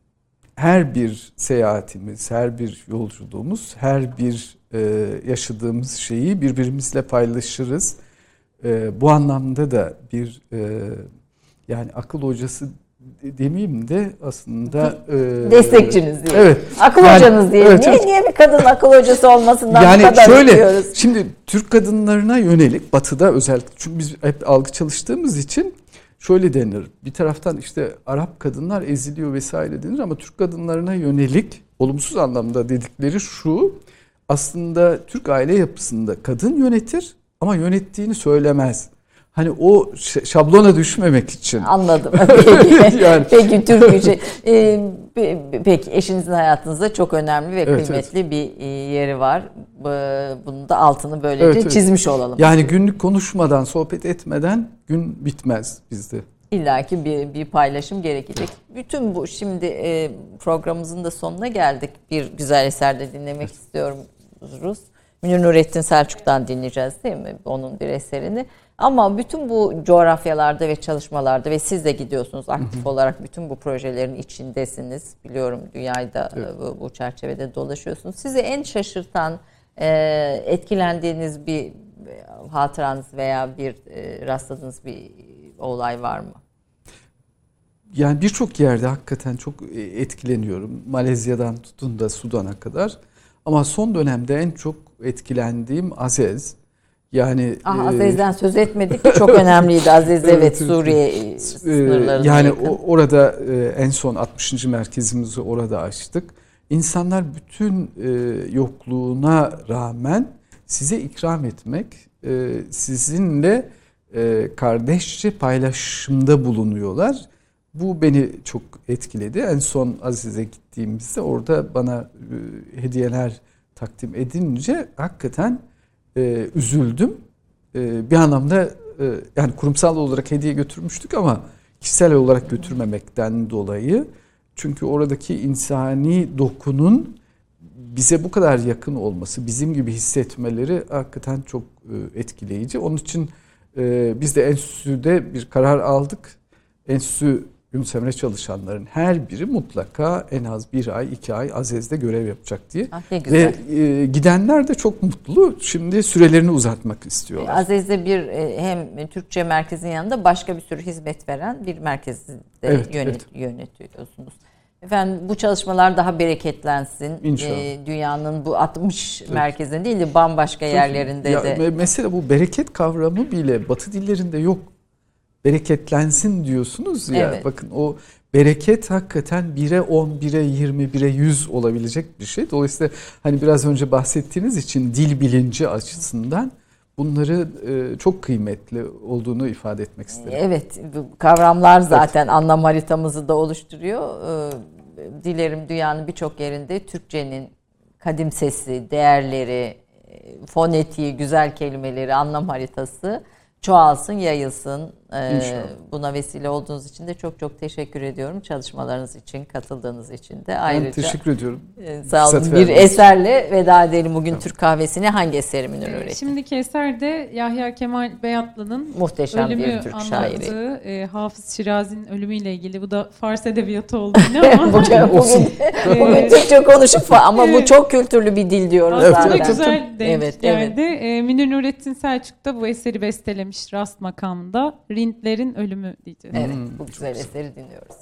her bir seyahatimiz, her bir yolculuğumuz, her bir e, yaşadığımız şeyi birbirimizle paylaşırız. E, bu anlamda da bir e, yani akıl hocası demeyeyim de aslında e, destekçiniz diye. Evet. Akıl yani, hocanız diye. Evet, niye evet. niye bir kadın akıl hocası olmasından yani bu kadar şöyle, istiyoruz? Şimdi Türk kadınlarına yönelik batıda özellikle çünkü biz hep algı çalıştığımız için şöyle denir. Bir taraftan işte Arap kadınlar eziliyor vesaire denir ama Türk kadınlarına yönelik olumsuz anlamda dedikleri şu. Aslında Türk aile yapısında kadın yönetir ama yönettiğini söylemez. Hani o şablona düşmemek için. Anladım. Peki, yani. peki Türk şey. Ee, peki eşinizin hayatınızda çok önemli ve evet, kıymetli evet. bir e, yeri var. Bunun da altını böylece evet, evet. çizmiş olalım. Yani günlük konuşmadan, sohbet etmeden gün bitmez bizde. İlla ki bir, bir paylaşım gerekecek. Bütün bu şimdi e, programımızın da sonuna geldik. Bir güzel eserde dinlemek istiyorum Rus. Münir Nurettin Selçuk'tan dinleyeceğiz değil mi? Onun bir eserini. Ama bütün bu coğrafyalarda ve çalışmalarda ve siz de gidiyorsunuz aktif olarak bütün bu projelerin içindesiniz. Biliyorum dünyayı da evet. bu, bu çerçevede dolaşıyorsunuz. Sizi en şaşırtan, e, etkilendiğiniz bir hatıranız veya bir e, rastladığınız bir olay var mı? Yani birçok yerde hakikaten çok etkileniyorum. Malezya'dan tutun da Sudan'a kadar. Ama son dönemde en çok etkilendiğim Azez. Yani Ah, e, Aziz'den söz etmedik ki çok önemliydi Aziz evet. Suriye e, sınırlarına yani yakın. o, orada e, en son 60. merkezimizi orada açtık. İnsanlar bütün e, yokluğuna rağmen size ikram etmek, e, sizinle e, kardeşçe paylaşımda bulunuyorlar. Bu beni çok etkiledi. En son Aziz'e gittiğimizde orada bana e, hediyeler takdim edince hakikaten e, üzüldüm. E, bir anlamda e, yani kurumsal olarak hediye götürmüştük ama kişisel olarak götürmemekten dolayı çünkü oradaki insani dokunun bize bu kadar yakın olması, bizim gibi hissetmeleri hakikaten çok e, etkileyici. Onun için e, biz de enstitüde bir karar aldık. Enstitü Yunus Emre çalışanların her biri mutlaka en az bir ay, iki ay Azez'de görev yapacak diye. Ah, ne güzel. Ve e, gidenler de çok mutlu. Şimdi sürelerini uzatmak istiyorlar. Aziz'de bir e, hem Türkçe merkezin yanında başka bir sürü hizmet veren bir merkezde Evet, yönet, evet. yönetiyorsunuz. Efendim bu çalışmalar daha bereketlensin. İnşallah. E, dünyanın bu 60 merkezinde değil de bambaşka yerlerinde Ya, de. me- Mesela bu bereket kavramı bile Batı dillerinde yok. Bereketlensin diyorsunuz ya. Evet. Bakın o bereket hakikaten 1'e 10, 1'e 20, 1'e 100 olabilecek bir şey. Dolayısıyla hani biraz önce bahsettiğiniz için dil bilinci açısından bunları e, çok kıymetli olduğunu ifade etmek isterim. Evet, kavramlar zaten anlam haritamızı da oluşturuyor. Ee, Dilerim dünyanın birçok yerinde Türkçenin kadim sesi, değerleri, e, fonetiği, güzel kelimeleri, anlam haritası çoğalsın, yayılsın. Ee, İnşallah. Buna vesile olduğunuz için de çok çok teşekkür ediyorum. Çalışmalarınız için, katıldığınız için de Ben ayrıca. teşekkür ediyorum. Ee, Sağ olun. Fırsat Bir eserle veda edelim bugün Türk kahvesine. Hangi eserimin Ee, öğretim? Şimdiki eserde Yahya Kemal Beyatlı'nın Muhteşem ölümü bir Türk şairi. e, Hafız Şirazi'nin ölümüyle ilgili. Bu da Fars edebiyatı oldu yine ama. bugün, bugün, bugün Evet. Türkçe konuşup ama bu Evet. çok kültürlü bir dil diyoruz Aslında zaten. evet, güzel denk Evet, geldi. Ee, Münir Nurettin Selçuk da bu eseri bestelemiş Rast makamında. Rintlerin ölümü diyeceğiz. Evet, Hmm, bu güzel. eseri dinliyoruz.